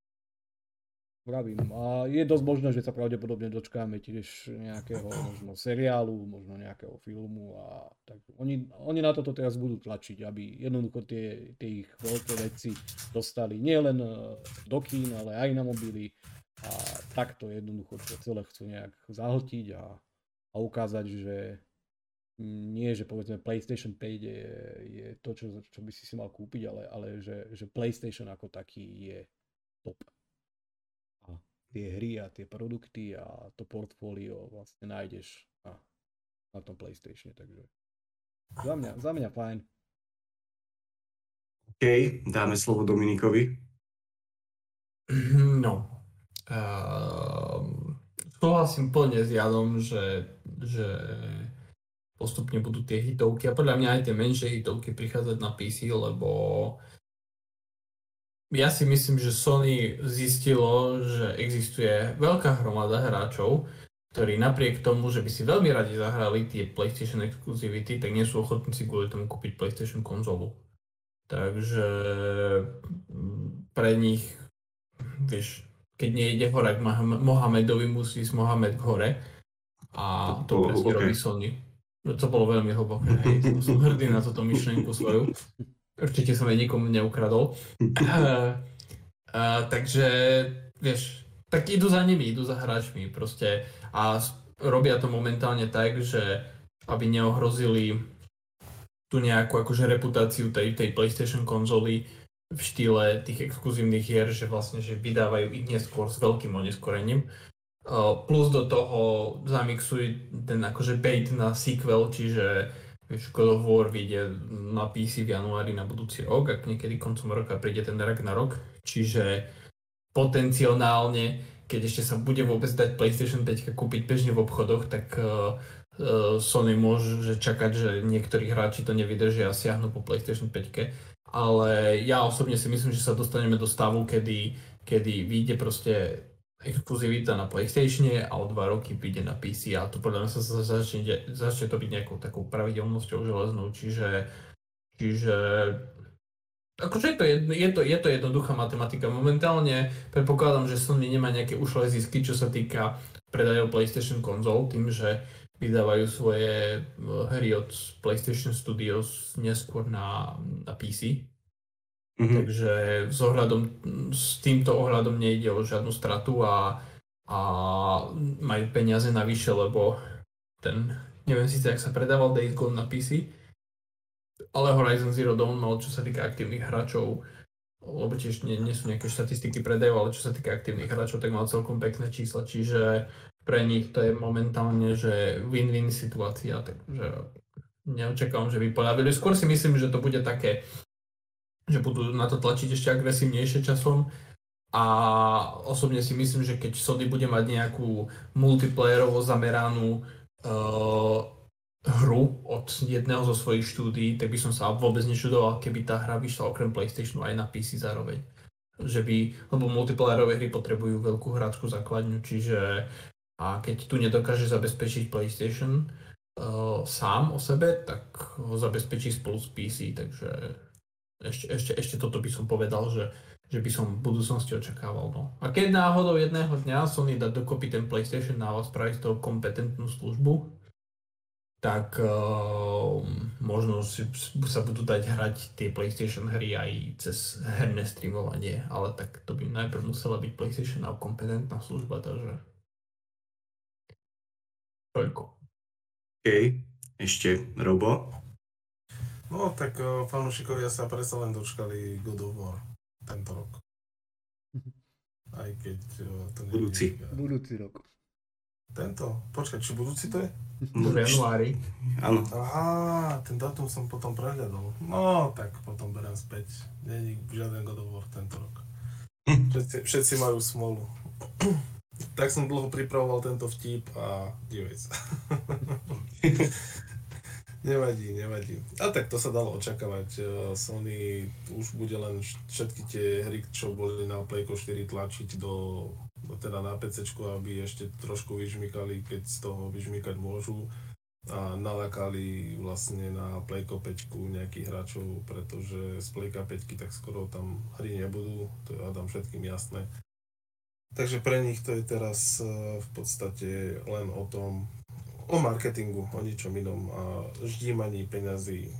Vravím. A je dosť možné, že sa pravdepodobne dočkáme tiež nejakého možno seriálu, možno nejakého filmu a tak. Oni, oni na toto teraz budú tlačiť, aby jednoducho tie, tie ich veľké veci dostali nielen e, do kín, ale aj na mobily a takto jednoducho to celé chcú nejak zahltiť a, a ukázať, že nie, že povedzme PlayStation 5 je, je to, čo, čo by si si mal kúpiť, ale, ale že, že PlayStation ako taký je top. Tie hry a tie produkty a to portfólio vlastne nájdeš na, na tom PlayStation, takže za mňa, za mňa fajn. OK, dáme slovo Dominikovi. No, uh, súhlasím plne s Jadom, že, že postupne budú tie hitovky a podľa mňa aj tie menšie hitovky prichádzať na PC, lebo ja si myslím, že Sony zistilo, že existuje veľká hromada hráčov, ktorí napriek tomu, že by si veľmi radi zahrali tie PlayStation Exclusivity, tak nie sú ochotní si kvôli tomu kúpiť PlayStation konzolu. Takže mm, pre nich, vieš, keď nejde hore k Mohamedovi, musí ísť Mohamed k hore. A to, to presne robí Sony. No to bolo veľmi hlboké, hej. Som hrdý na túto myšlienku svoju. Určite som jej nikomu neukradol. Uh, [LAUGHS] uh, takže, vieš, tak idú za nimi, idú za hráčmi proste a robia to momentálne tak, že aby neohrozili tú nejakú akože reputáciu tej, tej PlayStation konzoly v štýle tých exkluzívnych hier, že vlastne že vydávajú ich neskôr s veľkým oneskorením plus do toho zamixuj ten akože bait na sequel, čiže vieš, God of War vyjde na PC v januári na budúci rok, ak niekedy koncom roka príde ten Ragnarok, čiže potenciálne, keď ešte sa bude vôbec dať PlayStation 5 kúpiť bežne v obchodoch, tak uh, uh, Sony môže čakať, že niektorí hráči to nevydržia a siahnu po PlayStation 5 ale ja osobne si myslím, že sa dostaneme do stavu, kedy, kedy vyjde proste exkluzivita na PlayStation a o dva roky príde na PC a to podľa mňa sa začne, začne to byť nejakou takou pravidelnosťou železnou, čiže, čiže akože je to, jedno, je, to, je to jednoduchá matematika. Momentálne predpokladám, že Sony nemá nejaké ušlé zisky, čo sa týka predajov PlayStation konzol, tým, že vydávajú svoje eh, hry od PlayStation Studios neskôr na, na PC, Mm-hmm. Takže s, ohľadom, s týmto ohľadom nejde o žiadnu stratu a, a majú peniaze navyše, lebo ten, neviem síce, ak sa predával Days Gone na PC, ale Horizon Zero Dawn mal, čo sa týka aktívnych hráčov, lebo tiež nie, nie sú nejaké štatistiky predajov, ale čo sa týka aktívnych hráčov, tak mal celkom pekné čísla, čiže pre nich to je momentálne, že win-win situácia, takže neočakávam, že by poľavili. Skôr si myslím, že to bude také že budú na to tlačiť ešte agresívnejšie časom. A osobne si myslím, že keď Sony bude mať nejakú multiplayerovo zameranú uh, hru od jedného zo svojich štúdií, tak by som sa vôbec nečudoval, keby tá hra vyšla okrem PlayStationu aj na PC zároveň. Že by, lebo multiplayerové hry potrebujú veľkú hráčku základňu, čiže a keď tu nedokáže zabezpečiť PlayStation uh, sám o sebe, tak ho zabezpečí spolu s PC, takže ešte, ešte, ešte toto by som povedal, že, že by som v budúcnosti očakával. No. A keď náhodou jedného dňa Sony dá dokopy ten PlayStation na vás spraviť z toho kompetentnú službu, tak uh, možno si, sa budú dať hrať tie PlayStation hry aj cez herné streamovanie, ale tak to by najprv musela byť PlayStation a kompetentná služba, takže toľko. OK, ešte Robo? No tak uh, fanúšikovia sa predsa len dočkali God of War tento rok. Aj keď uh, to nie Budúci. Je, budúci rok. Tento? Počkaj, či budúci to je? V januári. Áno. Aha, ten datum som potom prehľadol. No, tak potom beriem späť. Není žiaden God of War tento rok. Všetci, všetci majú smolu. tak som dlho pripravoval tento vtip a divej sa. [LAUGHS] Nevadí, nevadí. A tak to sa dalo očakávať. E, Sony už bude len všetky tie hry, čo boli na Playko 4 tlačiť do, teda na PC, aby ešte trošku vyžmykali, keď z toho vyžmykať môžu a nalakali vlastne na Playko 5 nejakých hráčov, pretože z Playka 5 tak skoro tam hry nebudú, to je Adam všetkým jasné. Takže pre nich to je teraz e, v podstate len o tom, o marketingu, o ničom inom a ždímaní peňazí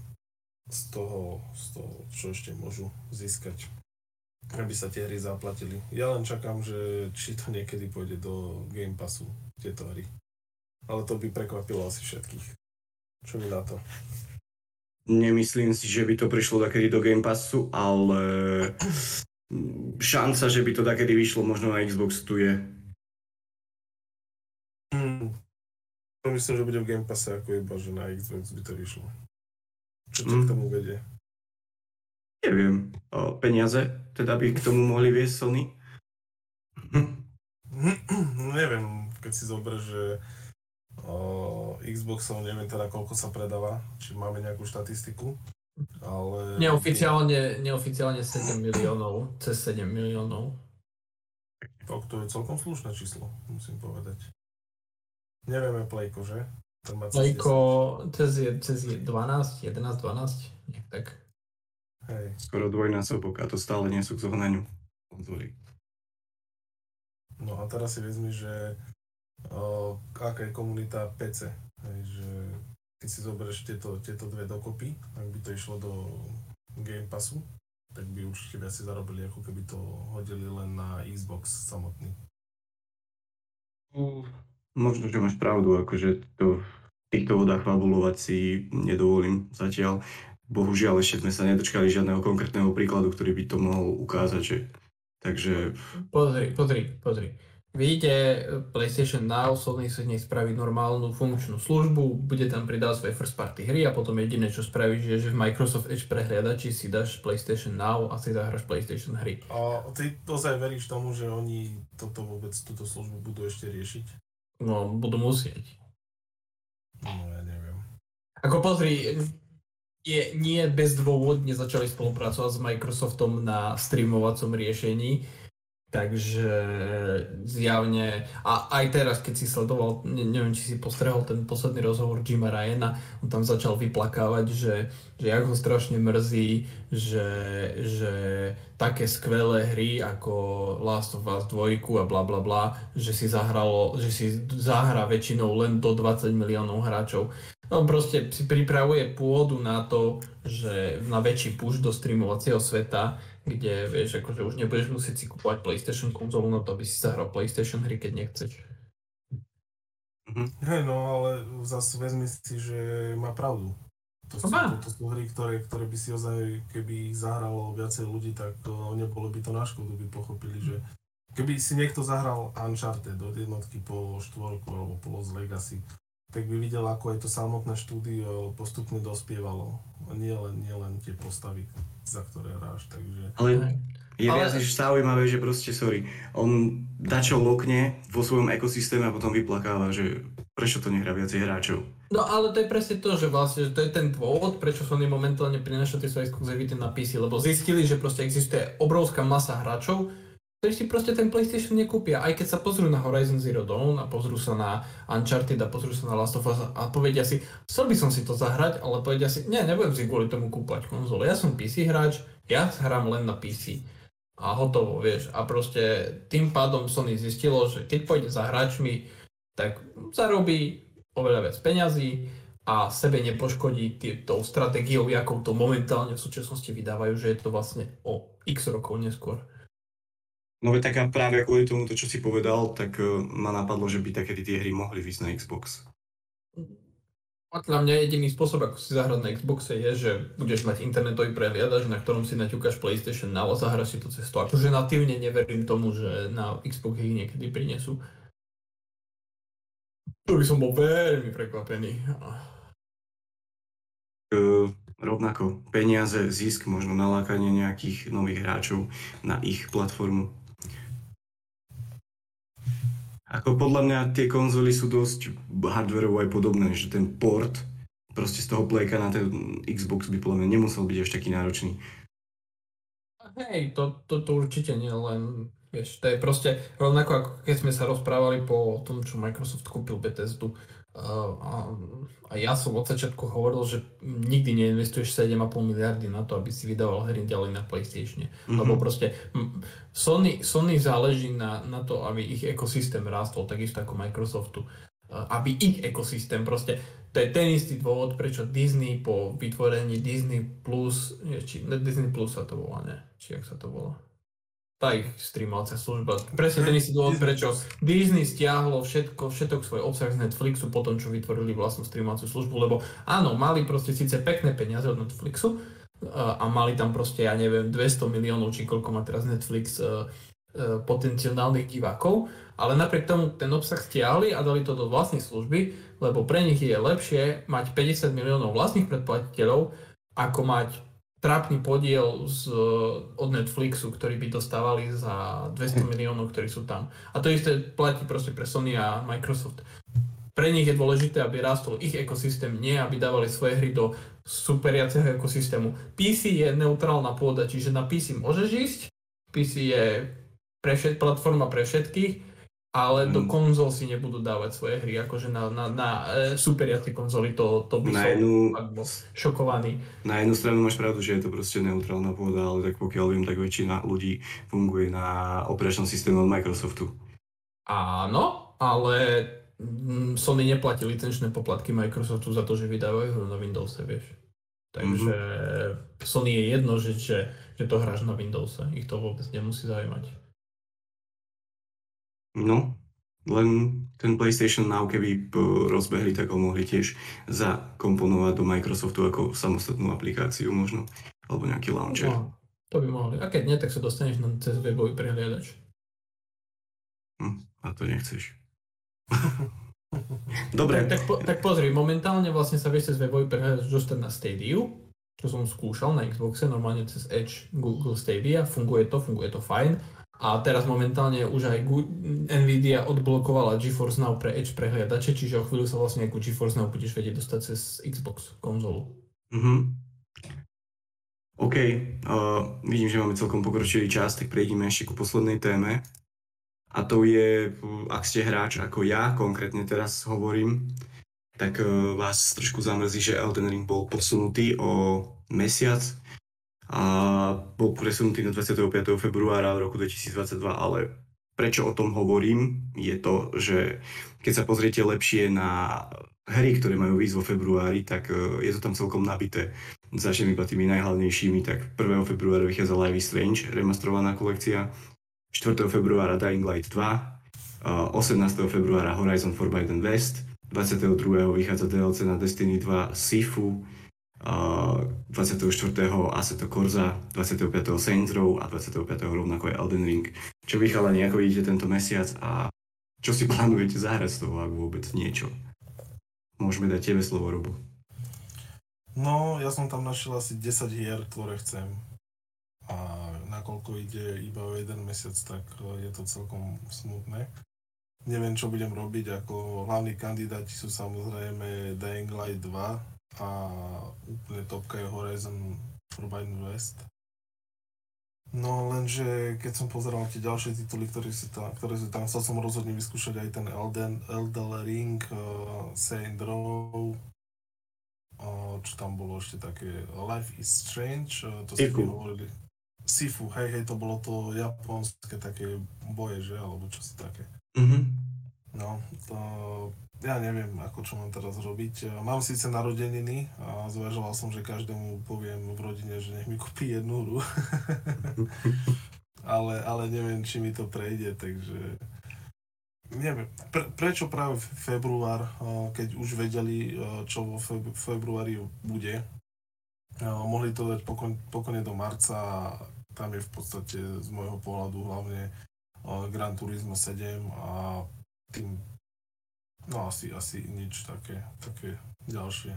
z toho, z toho, čo ešte môžu získať, aby sa tie hry zaplatili. Ja len čakám, že či to niekedy pôjde do Game Passu, tieto hry. Ale to by prekvapilo asi všetkých. Čo mi na to? Nemyslím si, že by to prišlo takedy do Game Passu, ale šanca, že by to takedy vyšlo možno na Xbox tu je. Myslím, že bude v Game Passe ako iba, že na Xbox by to vyšlo. Čo to Mm. k tomu vedie? Neviem. O, peniaze teda by k tomu mohli viesť Sony. neviem, keď si zoberieš, že o, Xboxov neviem teda koľko sa predáva, či máme nejakú štatistiku, ale... Neoficiálne, neoficiálne 7 miliónov, cez 7 miliónov. Tak to je celkom slušné číslo, musím povedať. Nevieme Playko, že? Má cez cez, je- cez je 12, 11, 12, nejak tak. 10. Hej. Skoro dvojnásobok a to stále nie sú k zohnaniu. No a teraz si vezmi, že o, aká je komunita PC. Hej, že keď si zoberieš tieto, tieto dve dokopy, ak by to išlo do Game Passu, tak by určite viac si zarobili, ako keby to hodili len na Xbox samotný. Možno, že máš pravdu, akože to v týchto vodách fabulovať si nedovolím zatiaľ. Bohužiaľ ešte sme sa nedočkali žiadneho konkrétneho príkladu, ktorý by to mohol ukázať, že... Takže Pozri, pozri, pozri. Vyjde PlayStation Now, Sony si z nej spraví normálnu funkčnú službu, bude tam pridať svoje first party hry a potom jediné, čo spravíš, je, že v Microsoft Edge prehliadači si dáš PlayStation Now a si zahraš PlayStation hry. A ty ozaj veríš tomu, že oni toto vôbec, túto službu budú ešte riešiť? No, budú musieť. No ja neviem. Ako pozri, je, nie bezdôvodne začali spolupracovať s Microsoftom na streamovacom riešení, takže zjavne, a aj teraz, keď si sledoval, ne, neviem, či si postrehol ten posledný rozhovor Jima Ryana, on tam začal vyplakávať, že, že jak ho strašne mrzí, že, že také skvelé hry ako Last of Us 2 a bla bla bla, že si zahralo, že si zahra väčšinou len do 20 miliónov hráčov. On proste si pripravuje pôdu na to, že na väčší push do streamovacieho sveta, kde vieš, akože už nebudeš musieť si kúpovať PlayStation konzolu na to, aby si zahral PlayStation hry, keď nechceš. Hej, no ale zase vezmi si, že má pravdu. To sú, Má. to, to sú hry, ktoré, ktoré by si ozaj, keby ich zahralo viacej ľudí, tak to nebolo by to na škodu, by pochopili, že keby si niekto zahral Uncharted od jednotky po štvorku alebo po Lost Legacy, tak by videl, ako aj to samotné štúdio postupne dospievalo. Nie len, nie len tie postavy, za ktoré hráš, takže... ale je Ale- viac než zaujímavé, že proste, sorry, on dačo lokne vo svojom ekosystéme a potom vyplakáva, že prečo to nehrá viacej hráčov. No ale to je presne to, že vlastne že to je ten dôvod, prečo Sony momentálne prináša tie svoje exkluzivity na PC, lebo zistili, že proste existuje obrovská masa hráčov, ktorí si proste ten PlayStation nekúpia, aj keď sa pozrú na Horizon Zero Dawn a pozrú sa na Uncharted a pozrú sa na Last of Us a povedia si, chcel by som si to zahrať, ale povedia si, nie, nebudem si kvôli tomu kúpať konzole, ja som PC hráč, ja hrám len na PC. A hotovo, vieš. A proste tým pádom Sony zistilo, že keď pôjde za hráčmi, tak zarobí oveľa viac peňazí a sebe nepoškodí tou stratégiou, jakou to momentálne v súčasnosti vydávajú, že je to vlastne o x rokov neskôr. No veď tak a práve kvôli tomu, to, čo si povedal, tak uh, ma napadlo, že by takedy tie hry mohli výsť na Xbox. Podľa mňa jediný spôsob, ako si zahrať na Xboxe je, že budeš mať internetový prehliadač, na ktorom si naťukáš PlayStation Now a zahraš si to cez to. Akože natívne neverím tomu, že na Xbox ich niekedy prinesú. To by som bol veľmi prekvapený. Uh, rovnako peniaze, zisk, možno nalákanie nejakých nových hráčov na ich platformu. Ako podľa mňa tie konzoly sú dosť hardwareovo aj podobné, že ten port proste z toho playka na ten Xbox by podľa mňa nemusel byť až taký náročný. Hej, to, to, to určite nie len, vieš, to je proste rovnako ako keď sme sa rozprávali po tom, čo Microsoft kúpil Bethesdu. A, ja som od začiatku hovoril, že nikdy neinvestuješ 7,5 miliardy na to, aby si vydával hry ďalej na PlayStation. Mhm. Lebo proste Sony, Sony záleží na, na to, aby ich ekosystém rástol, takisto ako Microsoftu. Aby ich ekosystém proste, to je ten istý dôvod, prečo Disney po vytvorení Disney Plus, či, ne, Disney Plus sa to volá, ne? Či jak sa to volá? Tá ich streamovacia služba. Presne ten istý dôvod, prečo Disney stiahlo všetko, všetok svoj obsah z Netflixu po tom, čo vytvorili vlastnú streamovaciu službu, lebo áno, mali proste síce pekné peniaze od Netflixu a mali tam proste, ja neviem, 200 miliónov, či koľko má teraz Netflix uh, uh, potenciálnych divákov, ale napriek tomu ten obsah stiahli a dali to do vlastnej služby, lebo pre nich je lepšie mať 50 miliónov vlastných predplatiteľov, ako mať trápny podiel z, od Netflixu, ktorý by dostávali za 200 miliónov, ktorí sú tam. A to isté platí proste pre Sony a Microsoft. Pre nich je dôležité, aby rástol ich ekosystém, nie aby dávali svoje hry do superiaceho ekosystému. PC je neutrálna pôda, čiže na PC môžeš ísť, PC je pre všet, platforma pre všetkých, ale do mm. konzol si nebudú dávať svoje hry, akože na, na, na e, superiace konzoly, to, to by na som jednu, šokovaný. Na jednu stranu máš pravdu, že je to proste neutrálna pôda, ale tak pokiaľ viem, tak väčšina ľudí funguje na operačnom systéme od Microsoftu. Áno, ale mm, Sony neplatí licenčné poplatky Microsoftu za to, že vydávajú hru na Windowse, vieš. Takže mm-hmm. Sony je jedno, že, že, že to hráš na Windowse, ich to vôbec nemusí zaujímať. No, len ten PlayStation Now, keby rozbehli, tak ho mohli tiež zakomponovať do Microsoftu ako samostatnú aplikáciu možno, alebo nejaký launcher. No, to by mohli. A keď nie, tak sa dostaneš na cez webový prehliadač. Hm, a to nechceš. [LAUGHS] Dobre. Tak, tak, po, tak pozri, momentálne vlastne sa vieš cez webový prehliadač dostať na Stadia, čo som skúšal na Xboxe, normálne cez Edge Google Stadia, funguje to, funguje to fajn a teraz momentálne už aj Nvidia odblokovala GeForce Now pre Edge prehliadače, čiže o chvíľu sa vlastne ako GeForce Now budeš vedieť dostať cez Xbox konzolu. Mm-hmm. OK, uh, vidím, že máme celkom pokročilý čas, tak prejdeme ešte ku poslednej téme. A to je, ak ste hráč ako ja, konkrétne teraz hovorím, tak uh, vás trošku zamrzí, že Elden Ring bol posunutý o mesiac a bol presunutý na 25. februára roku 2022, ale prečo o tom hovorím, je to, že keď sa pozriete lepšie na hry, ktoré majú výsť vo februári, tak e, je to tam celkom nabité. Začnem iba tými najhlavnejšími, tak 1. februára vychádza Live is Strange, remastrovaná kolekcia, 4. februára Dying Light 2, 18. februára Horizon Forbidden West, 22. vychádza DLC na Destiny 2 Sifu, 24. Assetto Corsa, 25. Saints Row a 25. rovnako je Elden Ring. Čo vy chalani, ako vidíte tento mesiac a čo si plánujete zahrať z toho, ak vôbec niečo? Môžeme dať tebe slovo, Robo. No, ja som tam našiel asi 10 hier, ktoré chcem. A nakoľko ide iba o jeden mesiac, tak e, je to celkom smutné. Neviem, čo budem robiť, ako hlavní kandidáti sú samozrejme Dying Light 2, a úplne topka je Horizon Forbidden West. No lenže keď som pozeral tie ďalšie tituly, ktoré sú tam, ktoré sú tam chcel som rozhodne vyskúšať aj ten Elden, Elden Ring, uh, Saint Row, uh, čo tam bolo ešte také, Life is Strange, uh, to ste hovorili. Sifu, hej, hej, to bolo to japonské také boje, že, alebo čo si také. Mm-hmm. No, to ja neviem, ako čo mám teraz robiť. Mám síce narodeniny a zvažoval som, že každému poviem v rodine, že nech mi kúpi jednu hru. [LAUGHS] ale, ale neviem, či mi to prejde, takže neviem. Pre, prečo práve február, keď už vedeli, čo vo februári bude. Mohli to dať pokon, pokojne do marca a tam je v podstate z môjho pohľadu hlavne Gran Turismo 7 a tým No asi, asi nič také, také ďalšie.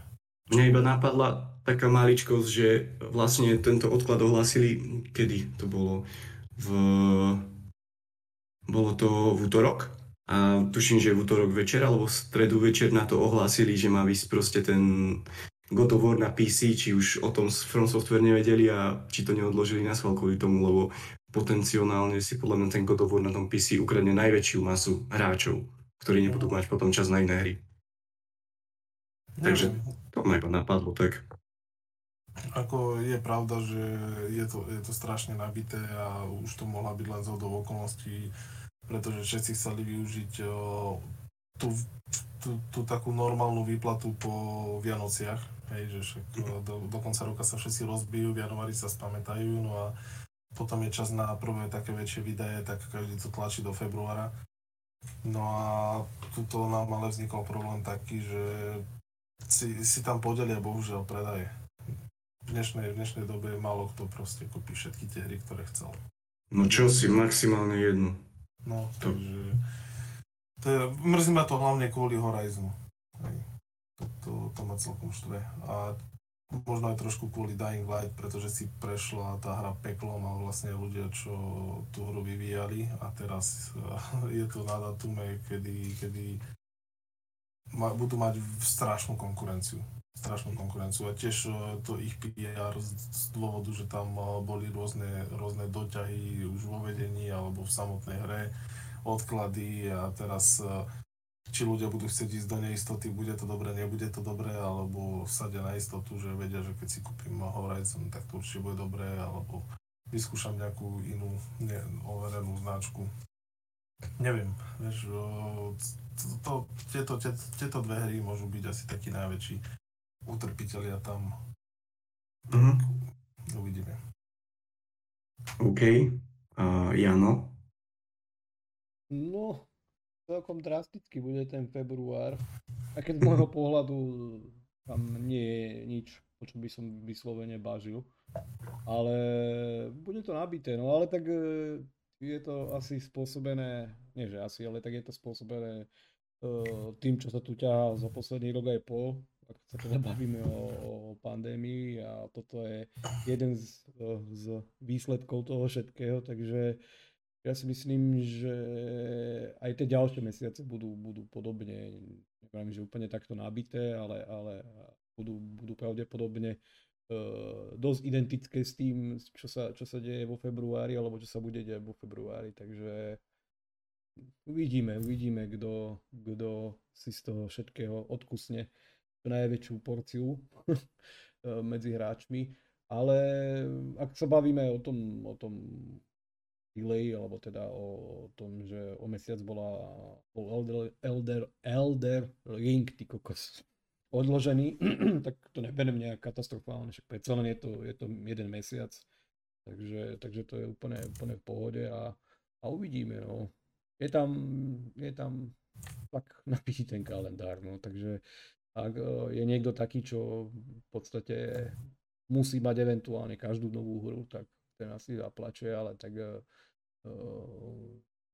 Mňa iba napadla taká maličkosť, že vlastne tento odklad ohlasili, kedy to bolo? V... Bolo to v útorok? A tuším, že v útorok večer alebo v stredu večer na to ohlásili, že má vysť proste ten God of War na PC, či už o tom From Software nevedeli a či to neodložili na schvál kvôli tomu, lebo potenciálne si podľa mňa ten God of War na tom PC ukradne najväčšiu masu hráčov ktorí nebudú mať potom čas na iné hry. Takže to ma iba napadlo tak. Ako je pravda, že je to, je to strašne nabité a už to mohla byť len zhodou okolností, pretože všetci chceli využiť o, tú, tú, tú takú normálnu výplatu po Vianociach. Hej, že však do, do konca roka sa všetci rozbijú, v januári sa spamätajú, no a potom je čas na prvé také väčšie výdaje, tak každý to tlačí do februára. No a tuto nám ale vznikol problém taký, že si, si tam podelia bohužiaľ predaje. V dnešnej, v dnešnej dobe málo kto proste kúpi všetky tie hry, ktoré chcel. No čo si, maximálne jednu. No, takže... To je, mrzí ma to hlavne kvôli Horizonu. To, to, to ma celkom štve. A možno aj trošku kvôli Dying Light, pretože si prešla tá hra peklom a vlastne ľudia, čo tú hru vyvíjali a teraz je to na datume, kedy, kedy ma, budú mať strašnú konkurenciu. Strašnú konkurenciu a tiež e, to ich PR z dôvodu, že tam e, boli rôzne, rôzne doťahy už vo vedení alebo v samotnej hre, odklady a teraz či ľudia budú chcieť ísť do neistoty, bude to dobré, nebude to dobré, alebo sadia na istotu, že vedia, že keď si kúpim Horizon, tak to určite bude dobré, alebo vyskúšam nejakú inú ne, overenú značku. Neviem, vieš, to, to, tieto, tieto, tieto dve hry môžu byť asi takí najväčší utrpiteľia tam. Mhm. Uvidíme. OK. Uh, Jano? No, celkom drasticky bude ten február. A keď z môjho [LAUGHS] pohľadu tam nie je nič, o čo by som vyslovene bažil. Ale bude to nabité, no ale tak e, je to asi spôsobené, nie že asi, ale tak je to spôsobené uh, tým, čo sa tu ťahá za posledný rok aj pol, ak sa teda bavíme o, o pandémii a toto je jeden z, z výsledkov toho všetkého, takže ja si myslím, že aj tie ďalšie mesiace budú, budú podobne, neviem, že úplne takto nabité, ale, ale budú, budú pravdepodobne uh, dosť identické s tým, čo sa, čo sa deje vo februári, alebo čo sa bude deť vo februári, takže uvidíme, uvidíme, kto, si z toho všetkého odkusne najväčšiu porciu [LAUGHS] medzi hráčmi. Ale ak sa bavíme o tom, o tom delay, alebo teda o tom, že o mesiac bola bol Elder, Elder, Elder Ring, ty kokos, odložený, [CLEARS THROAT] tak to neberiem nejak katastrofálne, však predsa len je to, je to jeden mesiac, takže, takže to je úplne, úplne v pohode a, a uvidíme, no. Je tam, je tam tak [LAUGHS] napíši ten kalendár, no, takže ak e, je niekto taký, čo v podstate musí mať eventuálne každú novú hru, tak ten asi zaplače, ale tak uh,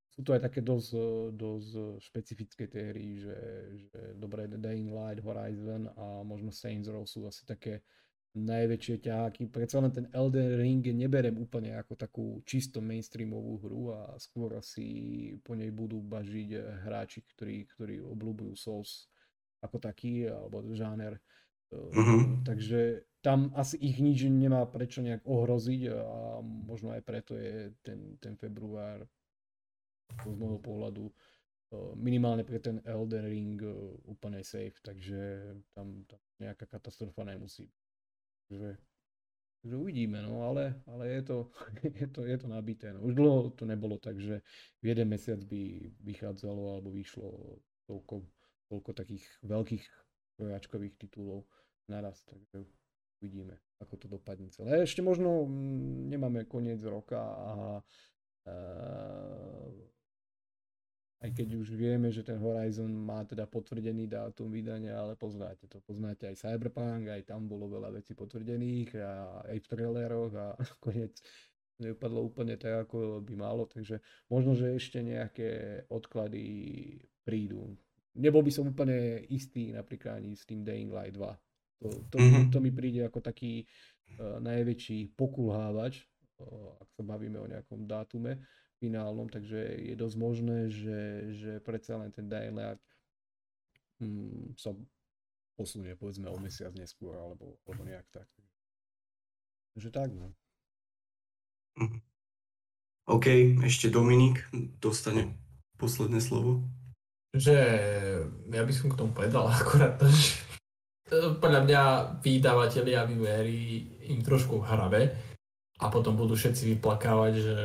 sú to aj také dosť, dosť špecifické tie hry, že, že dobre, Dying Light, Horizon a možno Saints Row sú asi také najväčšie ťaháky. Predsa len ten Elden Ring neberem úplne ako takú čisto mainstreamovú hru a skôr asi po nej budú bažiť hráči, ktorí, ktorí obľúbujú Souls ako taký, alebo žáner. Mm-hmm. Takže tam asi ich nič nemá prečo nejak ohroziť a možno aj preto je ten, ten február z môjho pohľadu e, minimálne pre ten Elden Ring e, úplne safe, takže tam, tam nejaká katastrofa nemusí. Takže, takže uvidíme, no ale, ale je, to, [LAUGHS] je, to, je to nabité. No. Už dlho to nebolo tak, že v jeden mesiac by vychádzalo alebo vyšlo toľko, toľko takých veľkých trojačkových titulov naraz, takže uvidíme, ako to dopadne celé. Ešte možno mm, nemáme koniec roka a uh, aj keď už vieme, že ten Horizon má teda potvrdený dátum vydania, ale poznáte to, poznáte aj Cyberpunk, aj tam bolo veľa vecí potvrdených a aj v traileroch a [LAUGHS] nakoniec nepadlo úplne tak, ako by malo, takže možno, že ešte nejaké odklady prídu. Nebol by som úplne istý napríklad ani s tým Dying Light 2, to, to, mm-hmm. to mi príde ako taký uh, najväčší pokulhávač, uh, ak sa bavíme o nejakom dátume finálnom, takže je dosť možné, že, že predsa len ten Dying Light um, sa posunie povedzme o mesiac neskôr, alebo, alebo nejak tak. Takže tak, no. Mhm. OK, ešte Dominik dostane posledné slovo. Že ja by som k tomu povedal [LAUGHS] akurát to, že podľa mňa vydavatelia vývery im trošku hrabe a potom budú všetci vyplakávať, že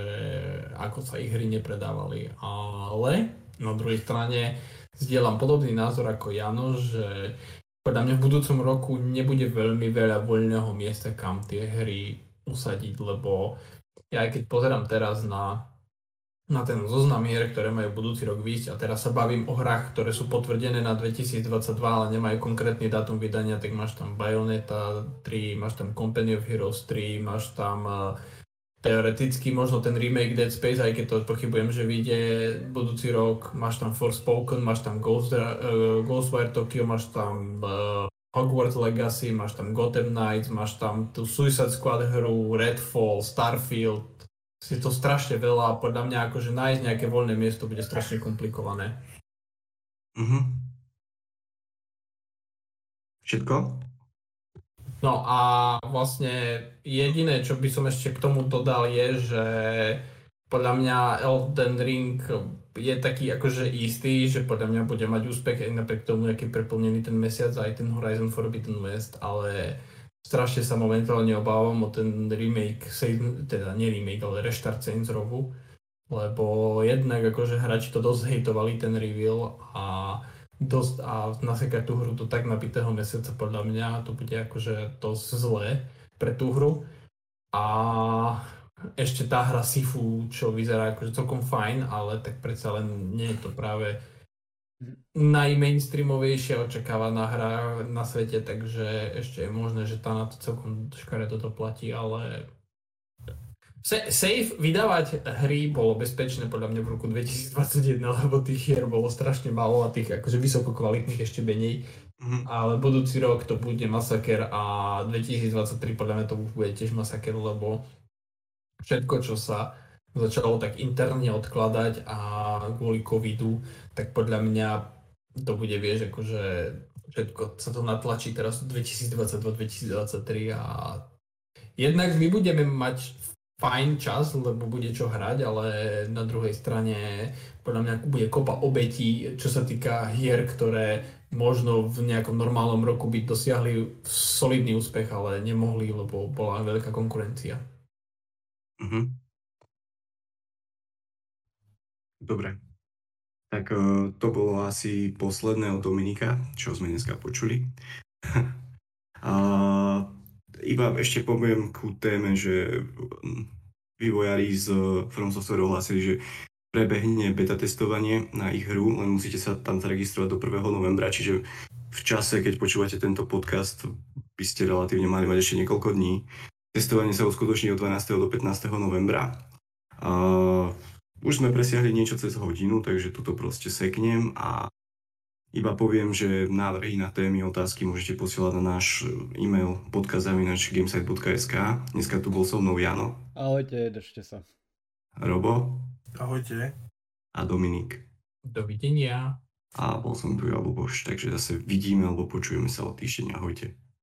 ako sa ich hry nepredávali. Ale na druhej strane zdieľam podobný názor ako Jano, že podľa mňa v budúcom roku nebude veľmi veľa voľného miesta, kam tie hry usadiť, lebo ja keď pozerám teraz na, na ten zoznam hier, ktoré majú budúci rok výjsť. A teraz sa bavím o hrách, ktoré sú potvrdené na 2022, ale nemajú konkrétny dátum vydania, tak máš tam Bayonetta 3, máš tam Company of Heroes 3, máš tam uh, teoreticky možno ten remake Dead Space, aj keď to pochybujem, že vyjde budúci rok, máš tam Forspoken, máš tam Ghost, uh, Ghostwire Tokyo, máš tam uh, Hogwarts Legacy, máš tam Gotham Knights, máš tam tú Suicide Squad hru, Redfall, Starfield, je to strašne veľa a podľa mňa akože nájsť nejaké voľné miesto bude strašne komplikované. Mhm. Všetko? No a vlastne jediné, čo by som ešte k tomu dodal je, že podľa mňa Elden Ring je taký akože istý, že podľa mňa bude mať úspech aj napriek tomu, aký je preplnený ten mesiac aj ten Horizon Forbidden West, ale strašne sa momentálne obávam o ten remake, teda nie remake, ale reštart Saints Rowu, lebo jednak akože hráči to dosť hejtovali ten reveal a dosť a nasekať tú hru do tak nabitého mesiaca podľa mňa to bude akože dosť zlé pre tú hru. A ešte tá hra Sifu, čo vyzerá akože celkom fajn, ale tak predsa len nie je to práve najmainstreamovejšia očakávaná hra na svete, takže ešte je možné, že tá na to celkom škaredo to platí, ale Safe vydávať hry bolo bezpečné podľa mňa v roku 2021, lebo tých hier bolo strašne málo a tých akože vysoko kvalitných ešte menej. Mm-hmm. Ale budúci rok to bude masaker a 2023 podľa mňa to bude tiež masaker, lebo všetko, čo sa začalo tak interne odkladať a kvôli covidu, tak podľa mňa to bude, vieš, akože všetko sa to natlačí teraz 2022-2023 a jednak my budeme mať fajn čas, lebo bude čo hrať, ale na druhej strane podľa mňa bude kopa obetí, čo sa týka hier, ktoré možno v nejakom normálnom roku by dosiahli solidný úspech, ale nemohli, lebo bola veľká konkurencia. Mm-hmm. Dobre. Tak uh, to bolo asi posledné od Dominika, čo sme dneska počuli. [LAUGHS] a iba ešte poviem ku téme, že vývojári z From Software ohlasili, že prebehne beta testovanie na ich hru, len musíte sa tam zaregistrovať do 1. novembra, čiže v čase, keď počúvate tento podcast, by ste relatívne mali mať ešte niekoľko dní. Testovanie sa uskutoční od 12. do 15. novembra. Uh, už sme presiahli niečo cez hodinu, takže toto proste seknem a iba poviem, že návrhy na témy, otázky môžete posielať na náš e-mail podcast.gamesite.sk Dneska tu bol so mnou Jano. Ahojte, držte sa. Robo. Ahojte. A Dominik. Dovidenia. A bol som tu ja, Luboš, takže zase vidíme alebo počujeme sa o týždeň. Ahojte.